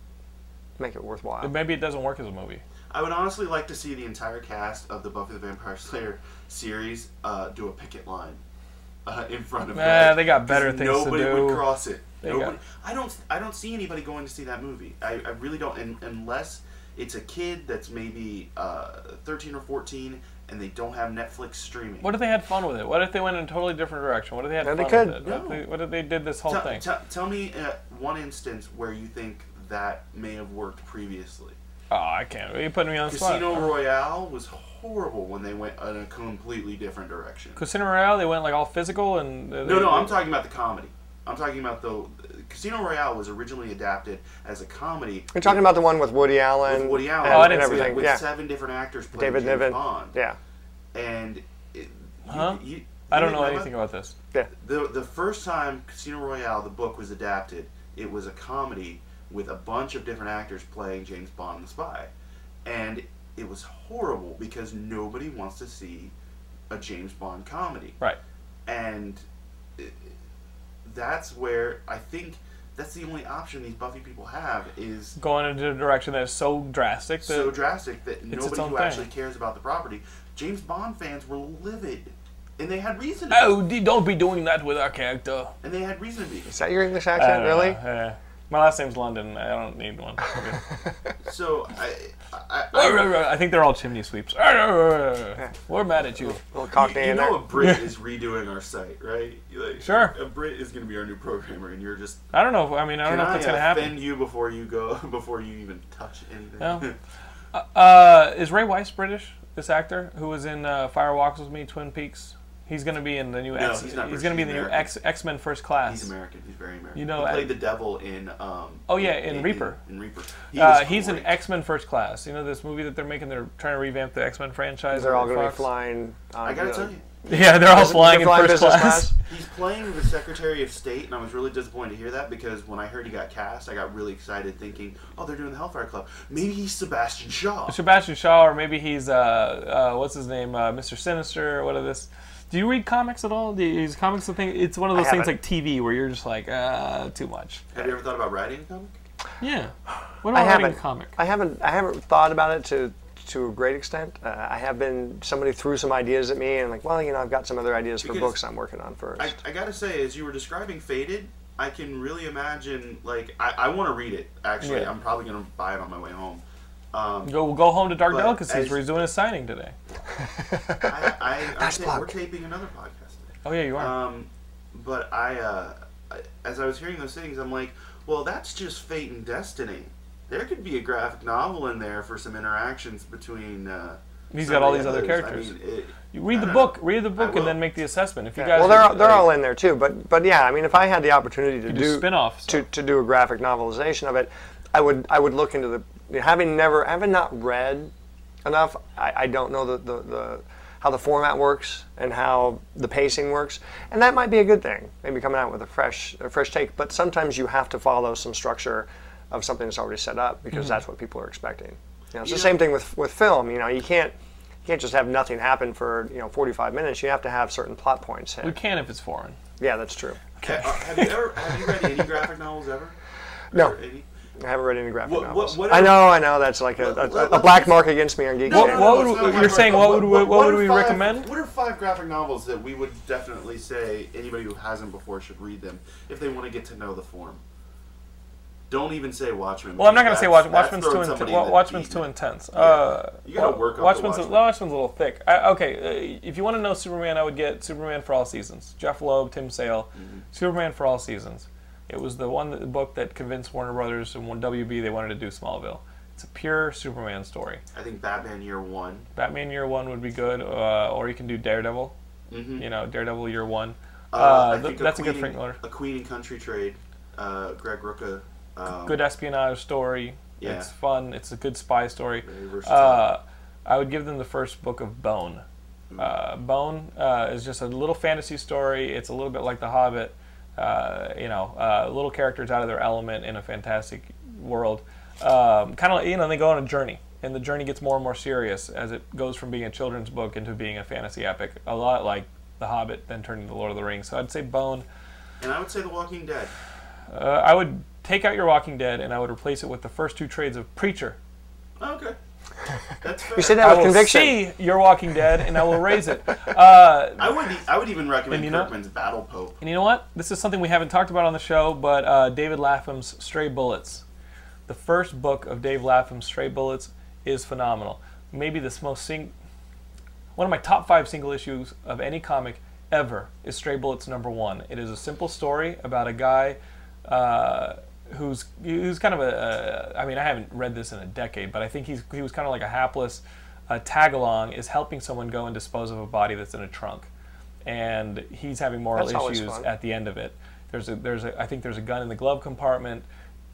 make it worthwhile. Maybe it doesn't work as a movie. I would honestly like to see the entire cast of the Buffy the Vampire Slayer series uh, do a picket line uh, in front of Nah, that. they got better 'cause things to nobody would cross it. They Nobody, got- I don't. I don't see anybody going to see that movie. I, I really don't, and, unless it's a kid that's maybe uh, 13 or 14 and they don't have Netflix streaming. What if they had fun with it? What if they went in a totally different direction? What if they had No, they could. with it? What if they, what if they did this whole Tell, thing? tell- tell me uh, one instance where you think that may have worked previously. oh, I can't. You putting me on the spot. Casino Royale was horrible when they went in a completely different direction. Casino Royale, they went like all physical and. No, no, I'm talking about the comedy. I'm talking about the Casino Royale was originally adapted as a comedy. You're talking about the one with Woody Allen, with Woody Allen and, Oh, I and didn't everything. with yeah, seven different actors playing David James Niven. Bond. Yeah, and it, Huh? you, you, I don't didn't know that? anything about this. yeah. The the first time Casino Royale, the book was adapted, it was a comedy with a bunch of different actors playing James Bond the spy, and it was horrible because nobody wants to see a James Bond comedy, Right. and it, that's where I think that's the only option these Buffy people have is Going into a direction that is so drastic that. so drastic that nobody who thing. actually cares about the property. James Bond fans were livid, and they had reason. To oh, d- don't be doing that with our character. and they had reason to be. Is that your English accent, really? know. Uh, My last name's London. I don't need one. Okay. So I, I, I, I think they're all chimney sweeps. We're mad at you. little you, cockney you in know a Brit is redoing our site, right? Like, Sure. A Brit is going to be our new programmer, and you're just. I don't know. I mean, I don't Can know if I that's gonna offend happen. you before you go before you even touch anything? No. Uh, is Ray Wise British? This actor who was in uh, Fire Walks with Me, Twin Peaks. He's gonna be in the new No, X. he's not he's gonna be in he's the new X X Men First Class. He's American. He's very American. You know, he I- played the devil in. Um, Oh, yeah, in Reaper. In, Reaper. He Uh, he's an great. X Men First Class. You know this movie that they're making? They're trying to revamp the X Men franchise. They're all going to be flying. On, I gotta you know, tell you, Yeah, they're all Business- flying in they're flying first class. class? he's playing the Secretary of State, and I was really disappointed to hear that because when I heard he got cast, I got really excited, thinking, "Oh, they're doing the Hellfire Club. Maybe he's Sebastian Shaw." Sebastian Shaw, or maybe he's uh, uh, what's his name, uh, Mr. Sinister, or what are this? Do you read comics at all? Do you, is comics a thing? It's one of those I things haven't. like TV where you're just like, uh, too much. Have you ever thought about writing a comic? Yeah. What I about writing a haven't. comic? I haven't. I haven't thought about it to to a great extent. Uh, I have been. Somebody threw some ideas at me, and like, well, you know, I've got some other ideas for books I'm working on first. I, I gotta say, as you were describing Fated, I can really imagine. Like, I, I want to read it. Actually, Yeah. I'm probably gonna buy it on my way home. Um, Go go home to Dark Delicacies as- where he's doing his signing today. I, I, I'm Nice we're taping another podcast today. Oh yeah, you are. Um, but I, uh, I- as I was hearing those things, I'm like, well, that's just fate and destiny. There could be a graphic novel in there for some interactions between. Uh, He's some got all the these other others. characters. I mean, it, you read the book, know. read the book, and then make the assessment. If you Yeah. guys, well, they're are, they're all in there too. But but yeah, I mean, if I had the opportunity to do do spin-offs. to, to do a graphic novelization of it, I would I would look into the you know, having never having not read enough. I, I don't know the, the, the how the format works and how the pacing works, and that might be a good thing. Maybe coming out with a fresh a fresh take. But sometimes you have to follow some structure of something that's already set up because that's what people are expecting. You know, it's You the know- same thing with with film. You know, you can't. You can't just have nothing happen for you know 45 minutes. You have to have certain plot points hit. we can if it's foreign. Yeah, that's true. Ha- uh, have you ever have you read any graphic novels ever? No. Or any? I haven't read any graphic What- what- novels. what I are- know, I know. That's like a, a, a black mark against me on Geek. What- Squad. what would- it's you're saying part. what would we- what would we five- recommend? What are five graphic novels that we would definitely say anybody who hasn't before should read them if they want to get to know the form? Don't even say Watchmen. Well, I'm not gonna say that's- Watch, Watchmen's too throwing intense. in Watchmen's too intense. Yeah. Uh, You gotta work up to Watchmen's, Watchmen. Watchmen's a little thick. I, okay, uh, if you want to know Superman, I would get Superman for All Seasons. Jeph Loeb, Tim Sale, Mm-hmm. Superman for All Seasons. It was the one the book that convinced Warner Brothers and WB they wanted to do Smallville. It's a pure Superman story. I think Batman Year One. Batman Year One would be good, uh, or you can do Daredevil. Mm-hmm. You know, Daredevil Year One. Uh, Uh, I th- think that's a good Queen Frank Miller. A Queen and Country Trade. Uh, Greg Rucka. Um, Good espionage story. Yeah. It's fun. It's a good spy story. Uh, I would give them the first book of Bone. Uh, Bone uh, is just a little fantasy story. It's a little bit like The Hobbit. Uh, you know, uh, little characters out of their element in a fantastic world. Um, kind of, like, you know, they go on a journey, and the journey gets more and more serious as it goes from being a children's book into being a fantasy epic. A lot like The Hobbit, then turning into Lord of the Rings. So I'd say Bone. and I would say The Walking Dead. Uh, I would take out your Walking Dead, and I would replace it with the first two trades of Preacher. Okay. That's fair. You say that I with will conviction. see your Walking Dead, and I will raise it. Uh, I would. I would even recommend And you know- Kirkman's Battle Pope. and you know what? This is something we haven't talked about on the show, but uh, David Lapham's Stray Bullets. The first book of Dave Lapham's Stray Bullets is phenomenal. Maybe the most sing- one of my top five single issues of any comic ever is Stray Bullets number one. It is a simple story about a guy uh, who's who's kind of a. a I mean, I haven't read this in a decade, but I think he's he was kind of like a hapless uh, tag along is helping someone go and dispose of a body that's in a trunk, and he's having moral That's issues at the end of it. There's a there's a I think there's a gun in the glove compartment.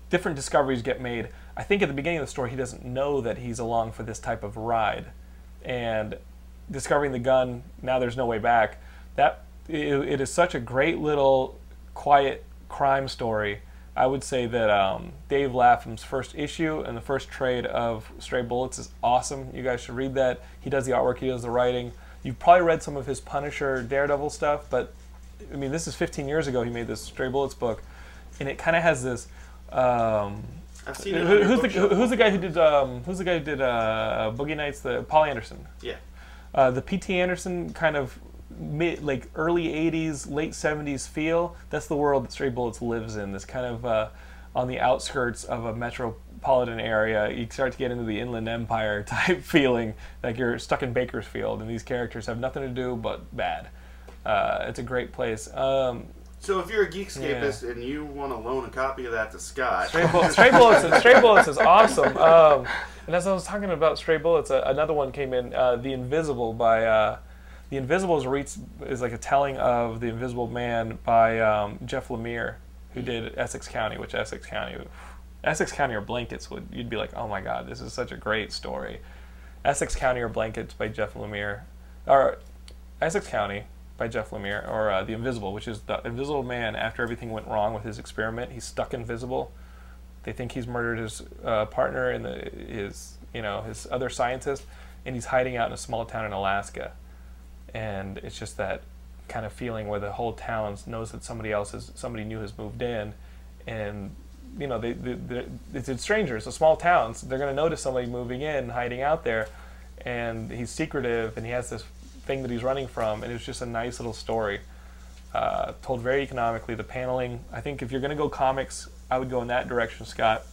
Different discoveries get made. I think at the beginning of the story he doesn't know that he's along for this type of ride, and discovering the gun now there's no way back. That it, it is such a great little quiet crime story. I would say that um, Dave Lapham's first issue and the first trade of Stray Bullets is awesome. You guys should read that. He does the artwork, he does the writing. You've probably read some of his Punisher, Daredevil stuff, but I mean, this is 15 years ago. He made this Stray Bullets book, and it kind of has this. Um, I've seen it. who, who's the who's the guy who did um, who's the guy who did uh, Boogie Nights? The Paul Anderson. Yeah. Uh, the P.T. Anderson kind of mid, like early '80s, late '70s feel. That's the world that Stray Bullets lives in. This kind of uh, on the outskirts of a metropolitan area. You start to get into the Inland Empire type feeling, like you're stuck in Bakersfield, and these characters have nothing to do but bad. Uh, it's a great place. Um, So if you're a Geekscapist and you want to loan a copy of that to Scott, Stray, Bull- Stray Bullets, is, Stray Bullets is awesome. Um, and as I was talking about Stray Bullets, uh, another one came in, uh, The Invisible by. Uh, the Invisible is, is like a telling of The Invisible Man by um, Jeff Lemire, who did Essex County, which Essex County, Essex County or Blankets would you'd be like, oh my god, this is such a great story. Essex County or Blankets by Jeff Lemire, or Essex County by Jeff Lemire, or uh, The Invisible, which is the Invisible Man after everything went wrong with his experiment. He's stuck invisible. They think he's murdered his uh, partner and the, his, you know, his other scientist, and he's hiding out in a small town in Alaska. And it's just that kind of feeling where the whole town knows that somebody else is, somebody new has moved in, and you know, they, they, they it's, it's strangers, a small town. So they're going to notice somebody moving in, hiding out there, and he's secretive, and he has this thing that he's running from, and it's just a nice little story, uh, told very economically. The paneling, I think, if you're going to go comics, I would go in that direction, Scott.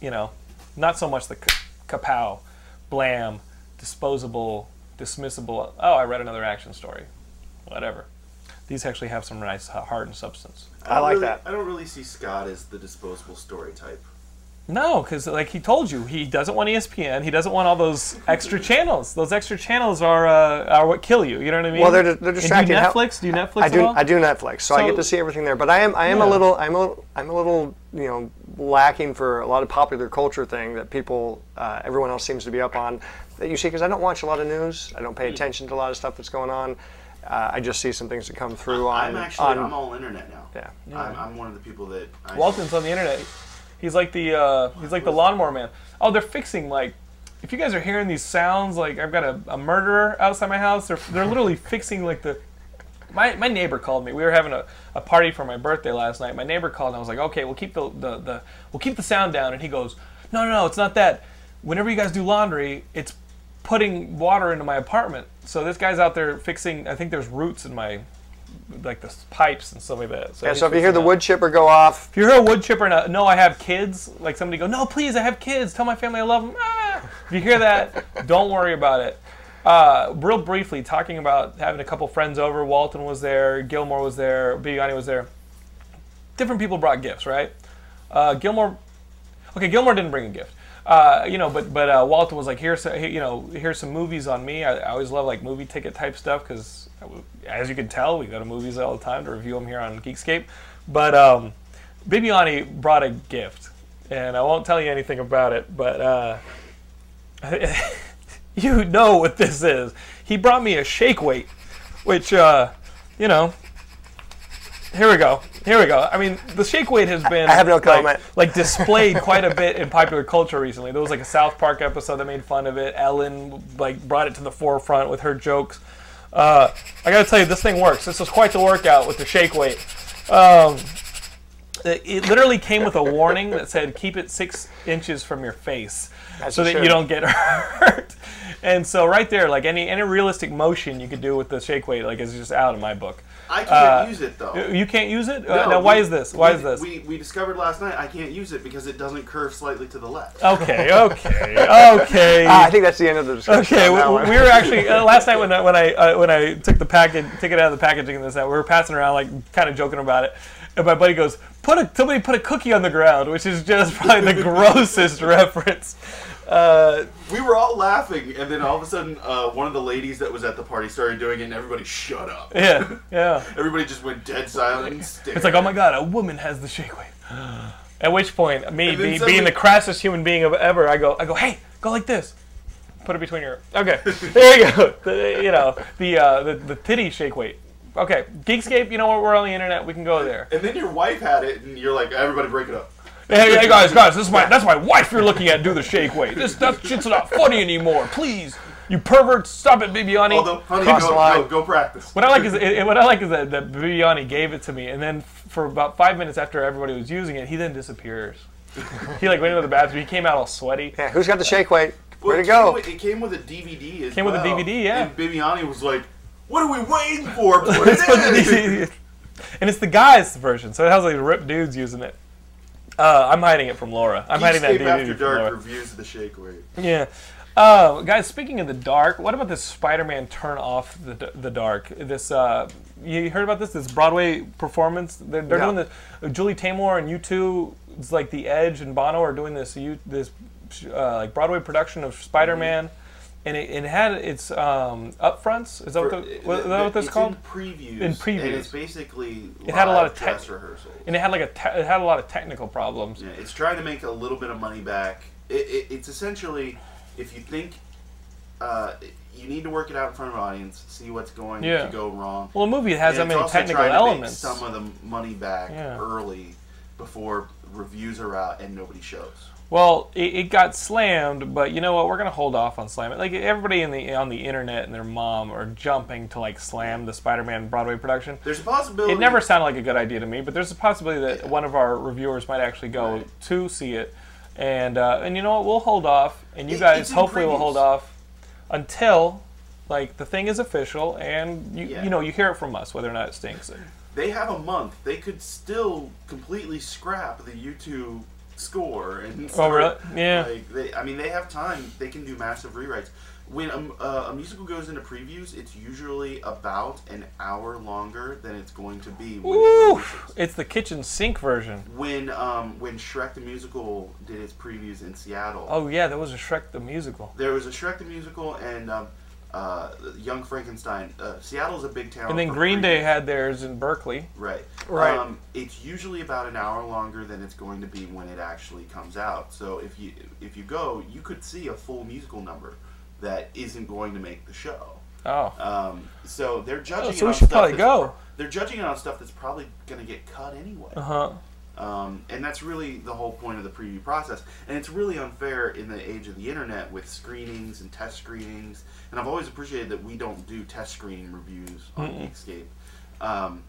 You know, not so much the kapow, blam, disposable, dismissible. Oh, I read another action story, whatever. These actually have some nice heart and substance. I don't like really- that. I don't really see Scott as the disposable story type. No, because like he told you, he doesn't want ESPN. He doesn't want all those extra channels. Those extra channels are uh, are what kill you. You know what I mean? Well, they're- they're And do you distracting. Netflix? Do you Netflix I at do. all? I do Netflix, so, I get to see everything there. But I am. I am Yeah. a little. I'm a. little- I'm a little. You know, lacking for a lot of popular culture thing that people, uh, everyone else seems to be up on. That you see, because I don't watch a lot of news. I don't Hmm. pay attention to a lot of stuff that's going on. Uh, I just see some things that come through on. I'm actually on I'm all internet now. yeah. I'm, I'm one of the people that I, Walton's on the internet. He's like the uh, he's like the lawnmower man. Oh, they're fixing like. If you guys are hearing these sounds, like I've got a, a murderer outside my house, they're they're literally fixing like the. My, my neighbor called me. We were having a, a party for my birthday last night. My neighbor called and I was like, okay, we'll keep the, the, the we'll keep the sound down. And he goes, no, no, no, it's not that. Whenever you guys do laundry, it's putting water into my apartment. So this guy's out there fixing. I think there's roots in my like the pipes and stuff like that. So Yeah, so if you hear the that. wood chipper go off, If you hear a wood chipper and a, no, I have kids, like somebody go, no, please, I have kids. Tell my family I love them. Ah. If you hear that, don't worry about it. Uh, real briefly, talking about having a couple friends over. Walton was there, Gilmore was there, Bibiani was there. Different people brought gifts, right? Uh, Gilmore, okay, Gilmore didn't bring a gift. Uh, you know, but but uh, Walton was like, here's you know, here's some movies on me. I, I always love like movie ticket type stuff because, as you can tell, we go to movies all the time to review them here on Geekscape. But um, Bibiani brought a gift, and I won't tell you anything about it, but uh, you know what this is. He brought me a shake weight, which, uh, you know, here we go. Here we go. I mean, the shake weight has been I have no like- Like, displayed quite a bit in popular culture recently. There was like a South Park episode that made fun of it. Ellen like brought it to the forefront with her jokes. Uh, I gotta tell you, this thing works. This was quite the workout with the shake weight. Um, it, it literally came with a warning that said, "Keep it six inches from your face, As so it that you don't get hurt." And so, right there, like any any realistic motion you could do with the shake weight, like is just out in my book. I can't Uh, use it though. You can't use it. uh, No, now, why is this? Why we- is this? We, we discovered last night I can't use it because it doesn't curve slightly to the left. Okay, okay, okay. Ah, I think that's the end of the discussion. Okay, on we, we were actually uh, last night when I, when I uh, when I took the package, took it out of the packaging and this that we were passing around like kind of joking about it. And my buddy goes, "Put a somebody put a cookie on the ground," which is just probably the grossest reference. Uh, We were all laughing, and then all of a sudden, uh, one of the ladies that was at the party started doing it, and everybody shut up. yeah, yeah. Everybody just went dead silent and. It's like, oh my god, a woman has the shake weight. At which point, me be, being the crassest human being of ever, I go, I go, hey, go like this. Put it between your. Okay, there you go. The, you know the uh, the the titty shake weight. Okay, Geekscape. You know what? We're on the internet. We can go there. And then your wife had it, and you're like, everybody break it up. Hey, hey guys, guys, this is my that's my wife you're looking at do the shake weight. This that shit's not funny anymore. Please, you perverts, stop it, Bibiani. Although, honey, Cross go, go, go practice. What I like is it, what I like is that, that Bibiani gave it to me, and then for about five minutes after everybody was using it, he then disappears. he like went into the bathroom. He came out all sweaty. Yeah, who's got the shake weight? Well, Way to it go. Came with, it came with a DVD as Came with a. DVD, yeah. And Bibiani was like, what are we waiting for? Put it in." and it's the guys' version, so it has like ripped dudes using it. Uh, I'm hiding it from Laura. I'm hiding that DVD After Dark reviews of the Shake Weight. Yeah. Uh, guys, speaking of the dark, what about this Spider-Man turn off the, the dark? This uh, you heard about this? This Broadway performance? They're, they're No. doing the Julie Taymor and U2, it's like The Edge and Bono are doing this you this uh, like Broadway production of Spider-Man, and it, it had its um, upfronts. Is that, what, For- the, that what that's it's called? In previews. In previews. And it's basically It had a lot of dress rehearsals. And it had like a te- it had a lot of technical problems. Yeah, it's trying to make a little bit of money back. It, it, it's essentially, if you think uh, you need to work it out in front of an audience, see what's going Yeah. to go wrong. Well, a movie has And that many technical trying to make elements. some of the money back Yeah. early before reviews are out and nobody shows. Well, it, it got slammed, but you know what? We're gonna hold off on slam it. Like everybody in the on the internet and their mom are jumping to like slam the Spider-Man Broadway production. There's a possibility. It never sounded like a good idea to me, but there's a possibility that one of our reviewers might actually go Right. to see it, and uh, and you know what? We'll hold off, and you It- guys hopefully will hold off until like the thing is official, and you Yeah. you know you hear it from us whether or not it stinks. They have a month. They could still completely scrap the U2 score and. Oh, really? Yeah. Like they, I mean, they have time. They can do massive rewrites. When a, uh, a musical goes into previews, it's usually about an hour longer than it's going to be when it It's the kitchen sink version. When um, when Shrek the Musical did its previews in Seattle, Oh yeah, there was a Shrek the musical. there was a Shrek the Musical and um, uh, Young Frankenstein. Uh, Seattle's a big town. And then for Green Day had theirs in Berkeley. Right. Right. Um, it's usually about an hour longer than it's going to be when it actually comes out. So if you if you go, you could see a full musical number that isn't going to make the show. Oh. Um, so they're judging. Oh, it so we on should stuff probably that's- go. They're judging it on stuff that's probably going to get cut anyway. Uh huh. Um, and that's really the whole point of the preview process. And it's really unfair in the age of the internet with screenings and test screenings. And I've always appreciated that we don't do test screening reviews on Geekscape. Um,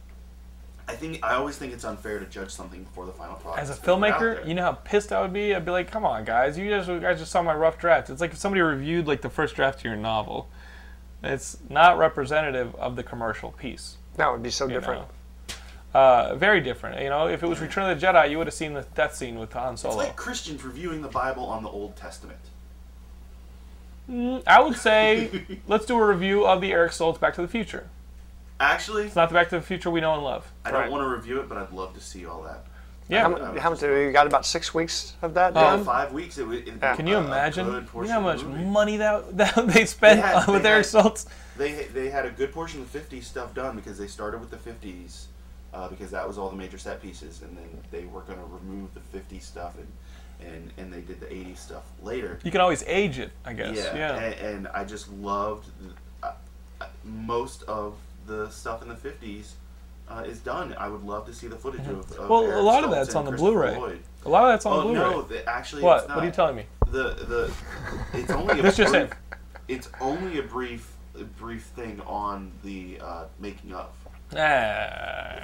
I think I always think it's unfair to judge something before the final product. As a is put out filmmaker, you know how pissed I would be. I'd be like, "Come on, guys! You guys, you guys just saw my rough draft." It's like if somebody reviewed like the first draft of your novel. It's not representative of the commercial piece. That would be so You different. know? Uh, very different. You know, if it was Return of the Jedi, you would have seen the death scene with Han Solo. It's like Christians reviewing the Bible on the Old Testament. I would say, let's do a review of the Eric Stoltz Back to the Future. Actually, It's not the Back to the Future we know and love. I don't want to review it, but I'd love to see all that. Yeah. How, mu- how much? You got about six weeks of that Yeah, done. five weeks. It, would- it, Yeah. Can you a- a imagine? You know how much money that, that they spent They had- with they Eric had- Stoltz? They they had a good portion of the '50s stuff done because they started with the '50s uh, because that was all the major set pieces, and then they were going to remove the '50s stuff and, and and they did the '80s stuff later. You can always age it, I guess. Yeah, Yeah. And, and I just loved uh, uh, most of the stuff in the '50s. Uh, is done. I would love to see the footage of, of Mm-hmm. Well, a Eric lot of that's on the Blu-ray. Lloyd. A lot of that's on Oh Blu-ray. no, the, actually, what? It's not. What are you telling me? The the it's only a This just brief, it's only a brief a brief thing on the uh, making of.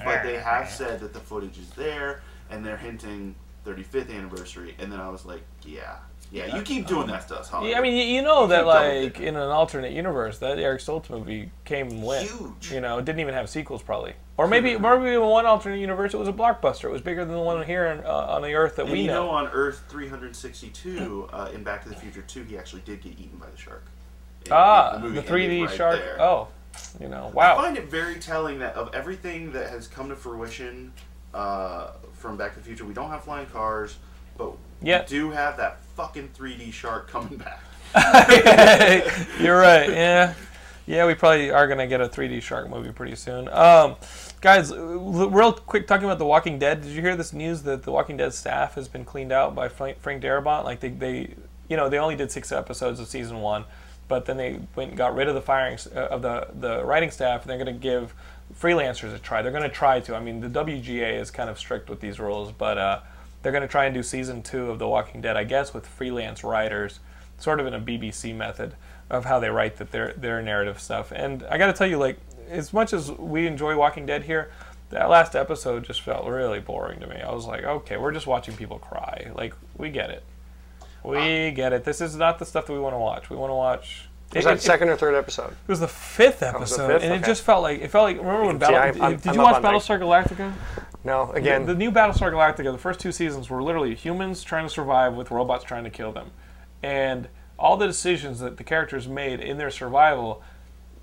But they have said that the footage is there, and they're hinting 35th anniversary. And then I was like, yeah, yeah, you keep doing that to us, Hollywood. Yeah, I mean, you, you know that like in an alternate universe, that Eric Stoltz movie came went. Huge. You know, it didn't even have sequels probably, or maybe maybe in one alternate universe it was a blockbuster. It was bigger than the one here on, uh, on the Earth that and we you know, know. on Earth 362, uh, in Back to the Future 2, he actually did get eaten by the shark. Ah, the ended 3D right shark. Oh, you know, I find it very telling that of everything that has come to fruition uh, from Back to the Future, we don't have flying cars, but Yet. we do have that fucking 3D shark coming back. You're right. Yeah, yeah. We probably are gonna get a 3D shark movie pretty soon. Um, guys, real quick, talking about The Walking Dead. Did you hear this news that The Walking Dead staff has been cleaned out by Frank, Frank Darabont? Like they, they, you know, they only did six episodes of season one, but then they went and got rid of the firing uh, of the the writing staff. And they're gonna give freelancers a try. They're gonna try to. I mean, the WGA is kind of strict with these rules, but. Uh, they're going to try and do season two of The Walking Dead, I guess, with freelance writers, sort of in a BBC method of how they write that their their narrative stuff. And I got to tell you, like, as much as we enjoy Walking Dead here, that last episode just felt really boring to me. I was like, okay, we're just watching people cry. Like, we get it, we get it. This is not the stuff that we want to watch. We want to watch. Was it- that it- second or third episode? It was the fifth was the episode, fifth? and it just felt like it felt like. Remember when Battle? I'm- did I'm you watch. Battlestar Galactica? No, again, The, the new Battlestar Galactica, the first two seasons were literally humans trying to survive with robots trying to kill them, and all the decisions that the characters made in their survival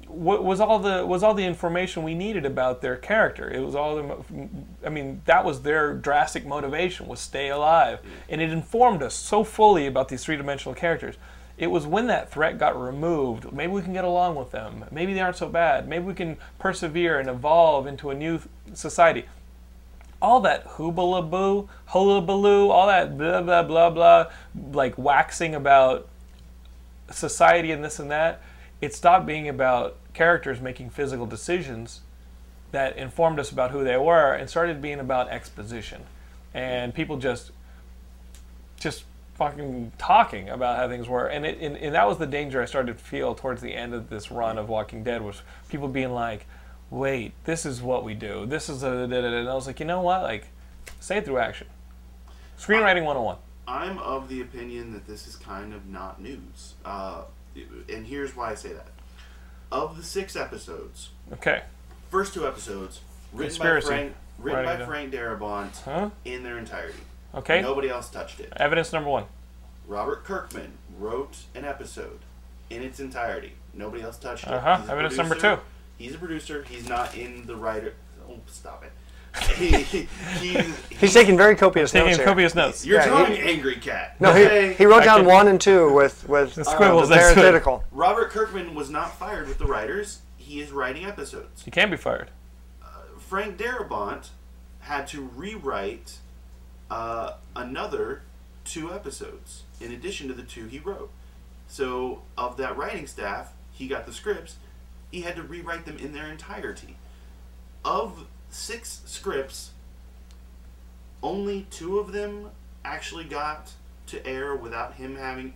was all the was all the information we needed about their character. It was all the, I mean, that was their drastic motivation was stay alive, mm. and it informed us so fully about these three dimensional characters. It was when that threat got removed. Maybe we can get along with them. Maybe they aren't so bad. Maybe we can persevere and evolve into a new society all that hoobalaboo, hullabaloo, all that blah blah blah blah, like waxing about society and this and that, it stopped being about characters making physical decisions that informed us about who they were and started being about exposition. And people just just fucking talking about how things were. And it and, and that was the danger I started to feel towards the end of this run of Walking Dead was people being like, Wait, this is what we do. This is a and I was like, you know what? Like, say it through action. Screenwriting 101. I'm of the opinion that this is kind of not news. Uh, and here's why I say that. Of the six episodes, Okay. first two episodes, written Conspiracy. by Frank, written by. Frank Darabont Huh? in their entirety. Okay. Nobody else touched it. Evidence number one. Robert Kirkman wrote an episode in its entirety. Nobody else touched it. Uh-huh. He's a Evidence number two. He's a producer. He's not in the writer. Oh, stop it. He, he, he's taking very copious Taking notes here. copious notes. You're Yeah, talking he- Angry Cat. No, Okay? he, he wrote I down can- one and two with with The uh, squiggles, the that's good. parenthetical. Robert Kirkman was not fired with the writers. He is writing episodes. He can be fired. Frank Darabont had to rewrite uh, another two episodes in addition to the two he wrote. So, of that writing staff, he got the scripts. He had to rewrite them in their entirety. Of six scripts, only two of them actually got to air without him having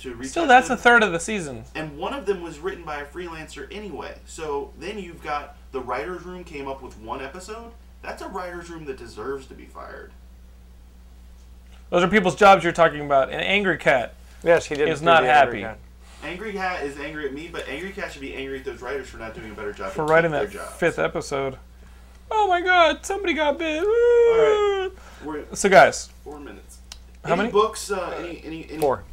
to retouch Still, that's them a third of the season. and one of them was written by a freelancer anyway. So then you've got the writers' room came up with one episode. That's a writers' room that deserves to be fired. Those are people's jobs you're talking about. An angry cat. Yes, he did. Is not the Angry happy. Cat. Angry Cat is angry at me, but Angry Cat should be angry at those writers for not doing a better job For writing their that jobs. fifth episode. Oh my god, somebody got bit. right. So, guys, four minutes. How any many? books? Uh, any, any, any, Four.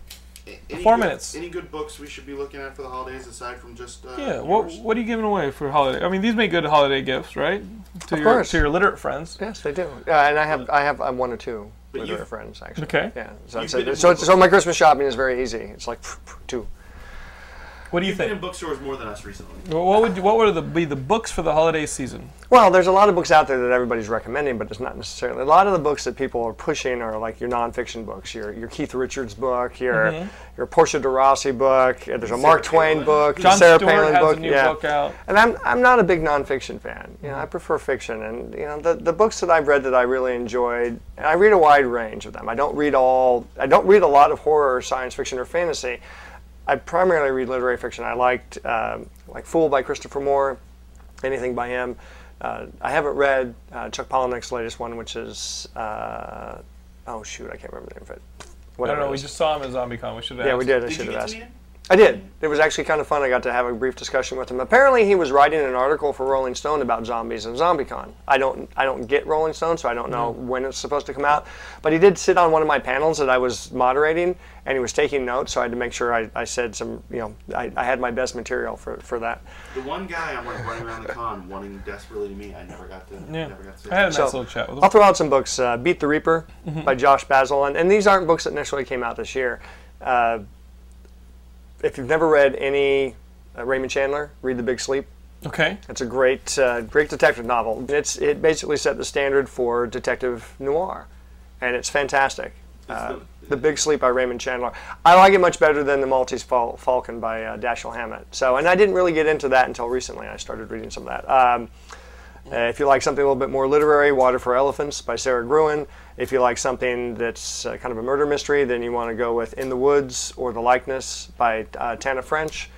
Any Four good- minutes. Any good books we should be looking at for the holidays aside from just? Uh, yeah, what, yours? what are you giving away for holiday? I mean, these make good holiday gifts, right? To Of your, course. To your literate friends. Yes, they do. Uh, and I have I have um, one or two But with you've- friends actually. Okay. Yeah. So, so, so, so my Christmas shopping is very easy. It's like two. What do you You've been think? in bookstores more than us recently. Well, What would what would the, be the books for the holiday season? Well, there's a lot of books out there that everybody's recommending, but it's not necessarily. A lot of the books that people are pushing are like your nonfiction books, your your Keith Richards book, your Mm-hmm. your Portia de Rossi book. There's a Mark Twain Palin. book, John Sarah Stewart Palin has book. a new yeah. book out. And I'm I'm not a big nonfiction fan. You know, I prefer fiction, and you know the the books that I've read that I really enjoyed. And I read a wide range of them. I don't read all. I don't read a lot of horror, science fiction, or fantasy. I primarily read literary fiction. I liked um, like Fool by Christopher Moore, anything by him. Uh, I haven't read uh, Chuck Palahniuk's latest one, which is uh, oh shoot, I can't remember the name of it. I don't know. We just saw him at ZombieCon. We should have. yeah, asked. we did. I should you have get asked. To meet him? I did. It was actually kind of fun. I got to have a brief discussion with him. Apparently, he was writing an article for Rolling Stone about zombies and ZombieCon. I don't, I don't get Rolling Stone, so I don't know when it's supposed to come out. But he did sit on one of my panels that I was moderating, and he was taking notes. So I had to make sure I, I said some, you know, I, I had my best material for, for that. The one guy I'm like running around the con wanting desperately to meet, I never got to. Yeah. Never got to. I had a nice So, little chat with him. I'll throw out some books. Uh, Beat the Reaper Mm-hmm. by Josh Bazell, and, and these aren't books that necessarily came out this year. Uh, if you've never read any uh, Raymond Chandler, read The Big Sleep. Okay. It's a great, uh, great detective novel. It's it basically set the standard for detective noir, and it's fantastic. Uh, the- the Big Sleep by Raymond Chandler. I like it much better than The Maltese Fal- Falcon by uh, Dashiell Hammett. So, and I didn't really get into that until recently. I started reading some of that. Um, uh, if you like something a little bit more literary, Water for Elephants by Sara Gruen. If you like something that's uh, kind of a murder mystery, then you want to go with In the Woods or The Likeness by uh, Tana French.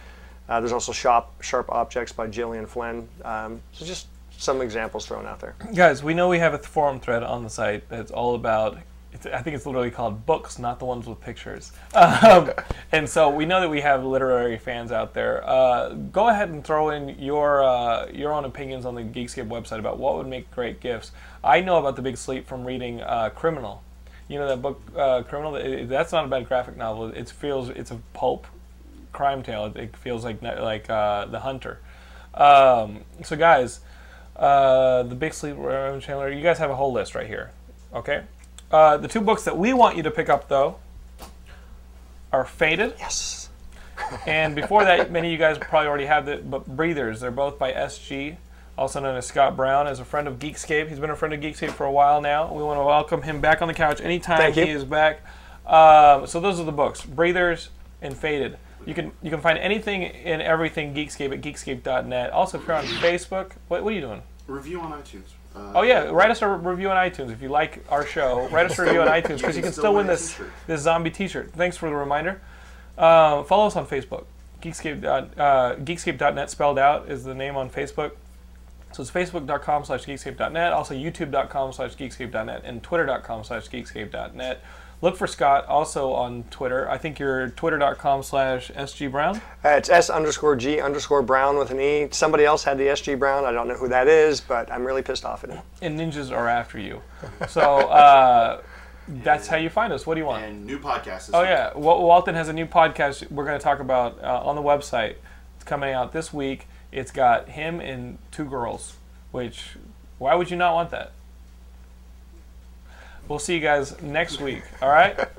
Uh, there's also Sharp, Sharp Objects by Gillian Flynn. Um, so just some examples thrown out there. Guys, we know we have a forum thread on the site that's all about It's, I think it's literally called books, not the ones with pictures. Um, and so we know that we have literary fans out there. Uh, go ahead and throw in your uh, your own opinions on the Geekscape website about what would make great gifts. I know about the Big Sleep from reading uh, Criminal. You know that book, uh, Criminal. That's not a bad graphic novel. It feels it's a pulp crime tale. It, feels like like uh, The Hunter. Um, so guys, uh, the Big Sleep, Chandler. You guys have a whole list right here. Okay. Uh, the two books that we want you to pick up though are Fated. Yes. And before that, many of you guys probably already have the but Breathers. They're both by SG, also known as Scott Browne, as a friend of Geekscape. He's been a friend of Geekscape for a while now. We want to welcome him back on the couch anytime he is back. Um, so those are the books, Breathers and Fated. You can you can find anything and everything Geekscape at geekscape.net. Also, if you're on Facebook, what, what are you doing? Review on iTunes. Uh, Oh yeah, write us a review on iTunes if you like our show. Write us a review on iTunes because you can still win this this zombie T-shirt. Thanks for the reminder. Uh, follow us on Facebook. Geekscape uh, Geekscape.net spelled out is the name on Facebook. So it's facebook.com slash geekscape.net, also youtube.com slash geekscape.net, and twitter.com slash geekscape.net. Look for Scott also on Twitter. I think you're twitter.com slash sgbrown. Uh, it's S underscore G underscore Brown with an E. Somebody else had the SG Brown. I don't know who that is, but I'm really pissed off at him. And ninjas are after you. So uh, that's how you find us. What do you want? And new podcast. Oh week. yeah, Wal- Walton has a new podcast we're going to talk about uh, on the website. It's coming out this week. It's got him and two girls, which why would you not want that? We'll see you guys next week. All right.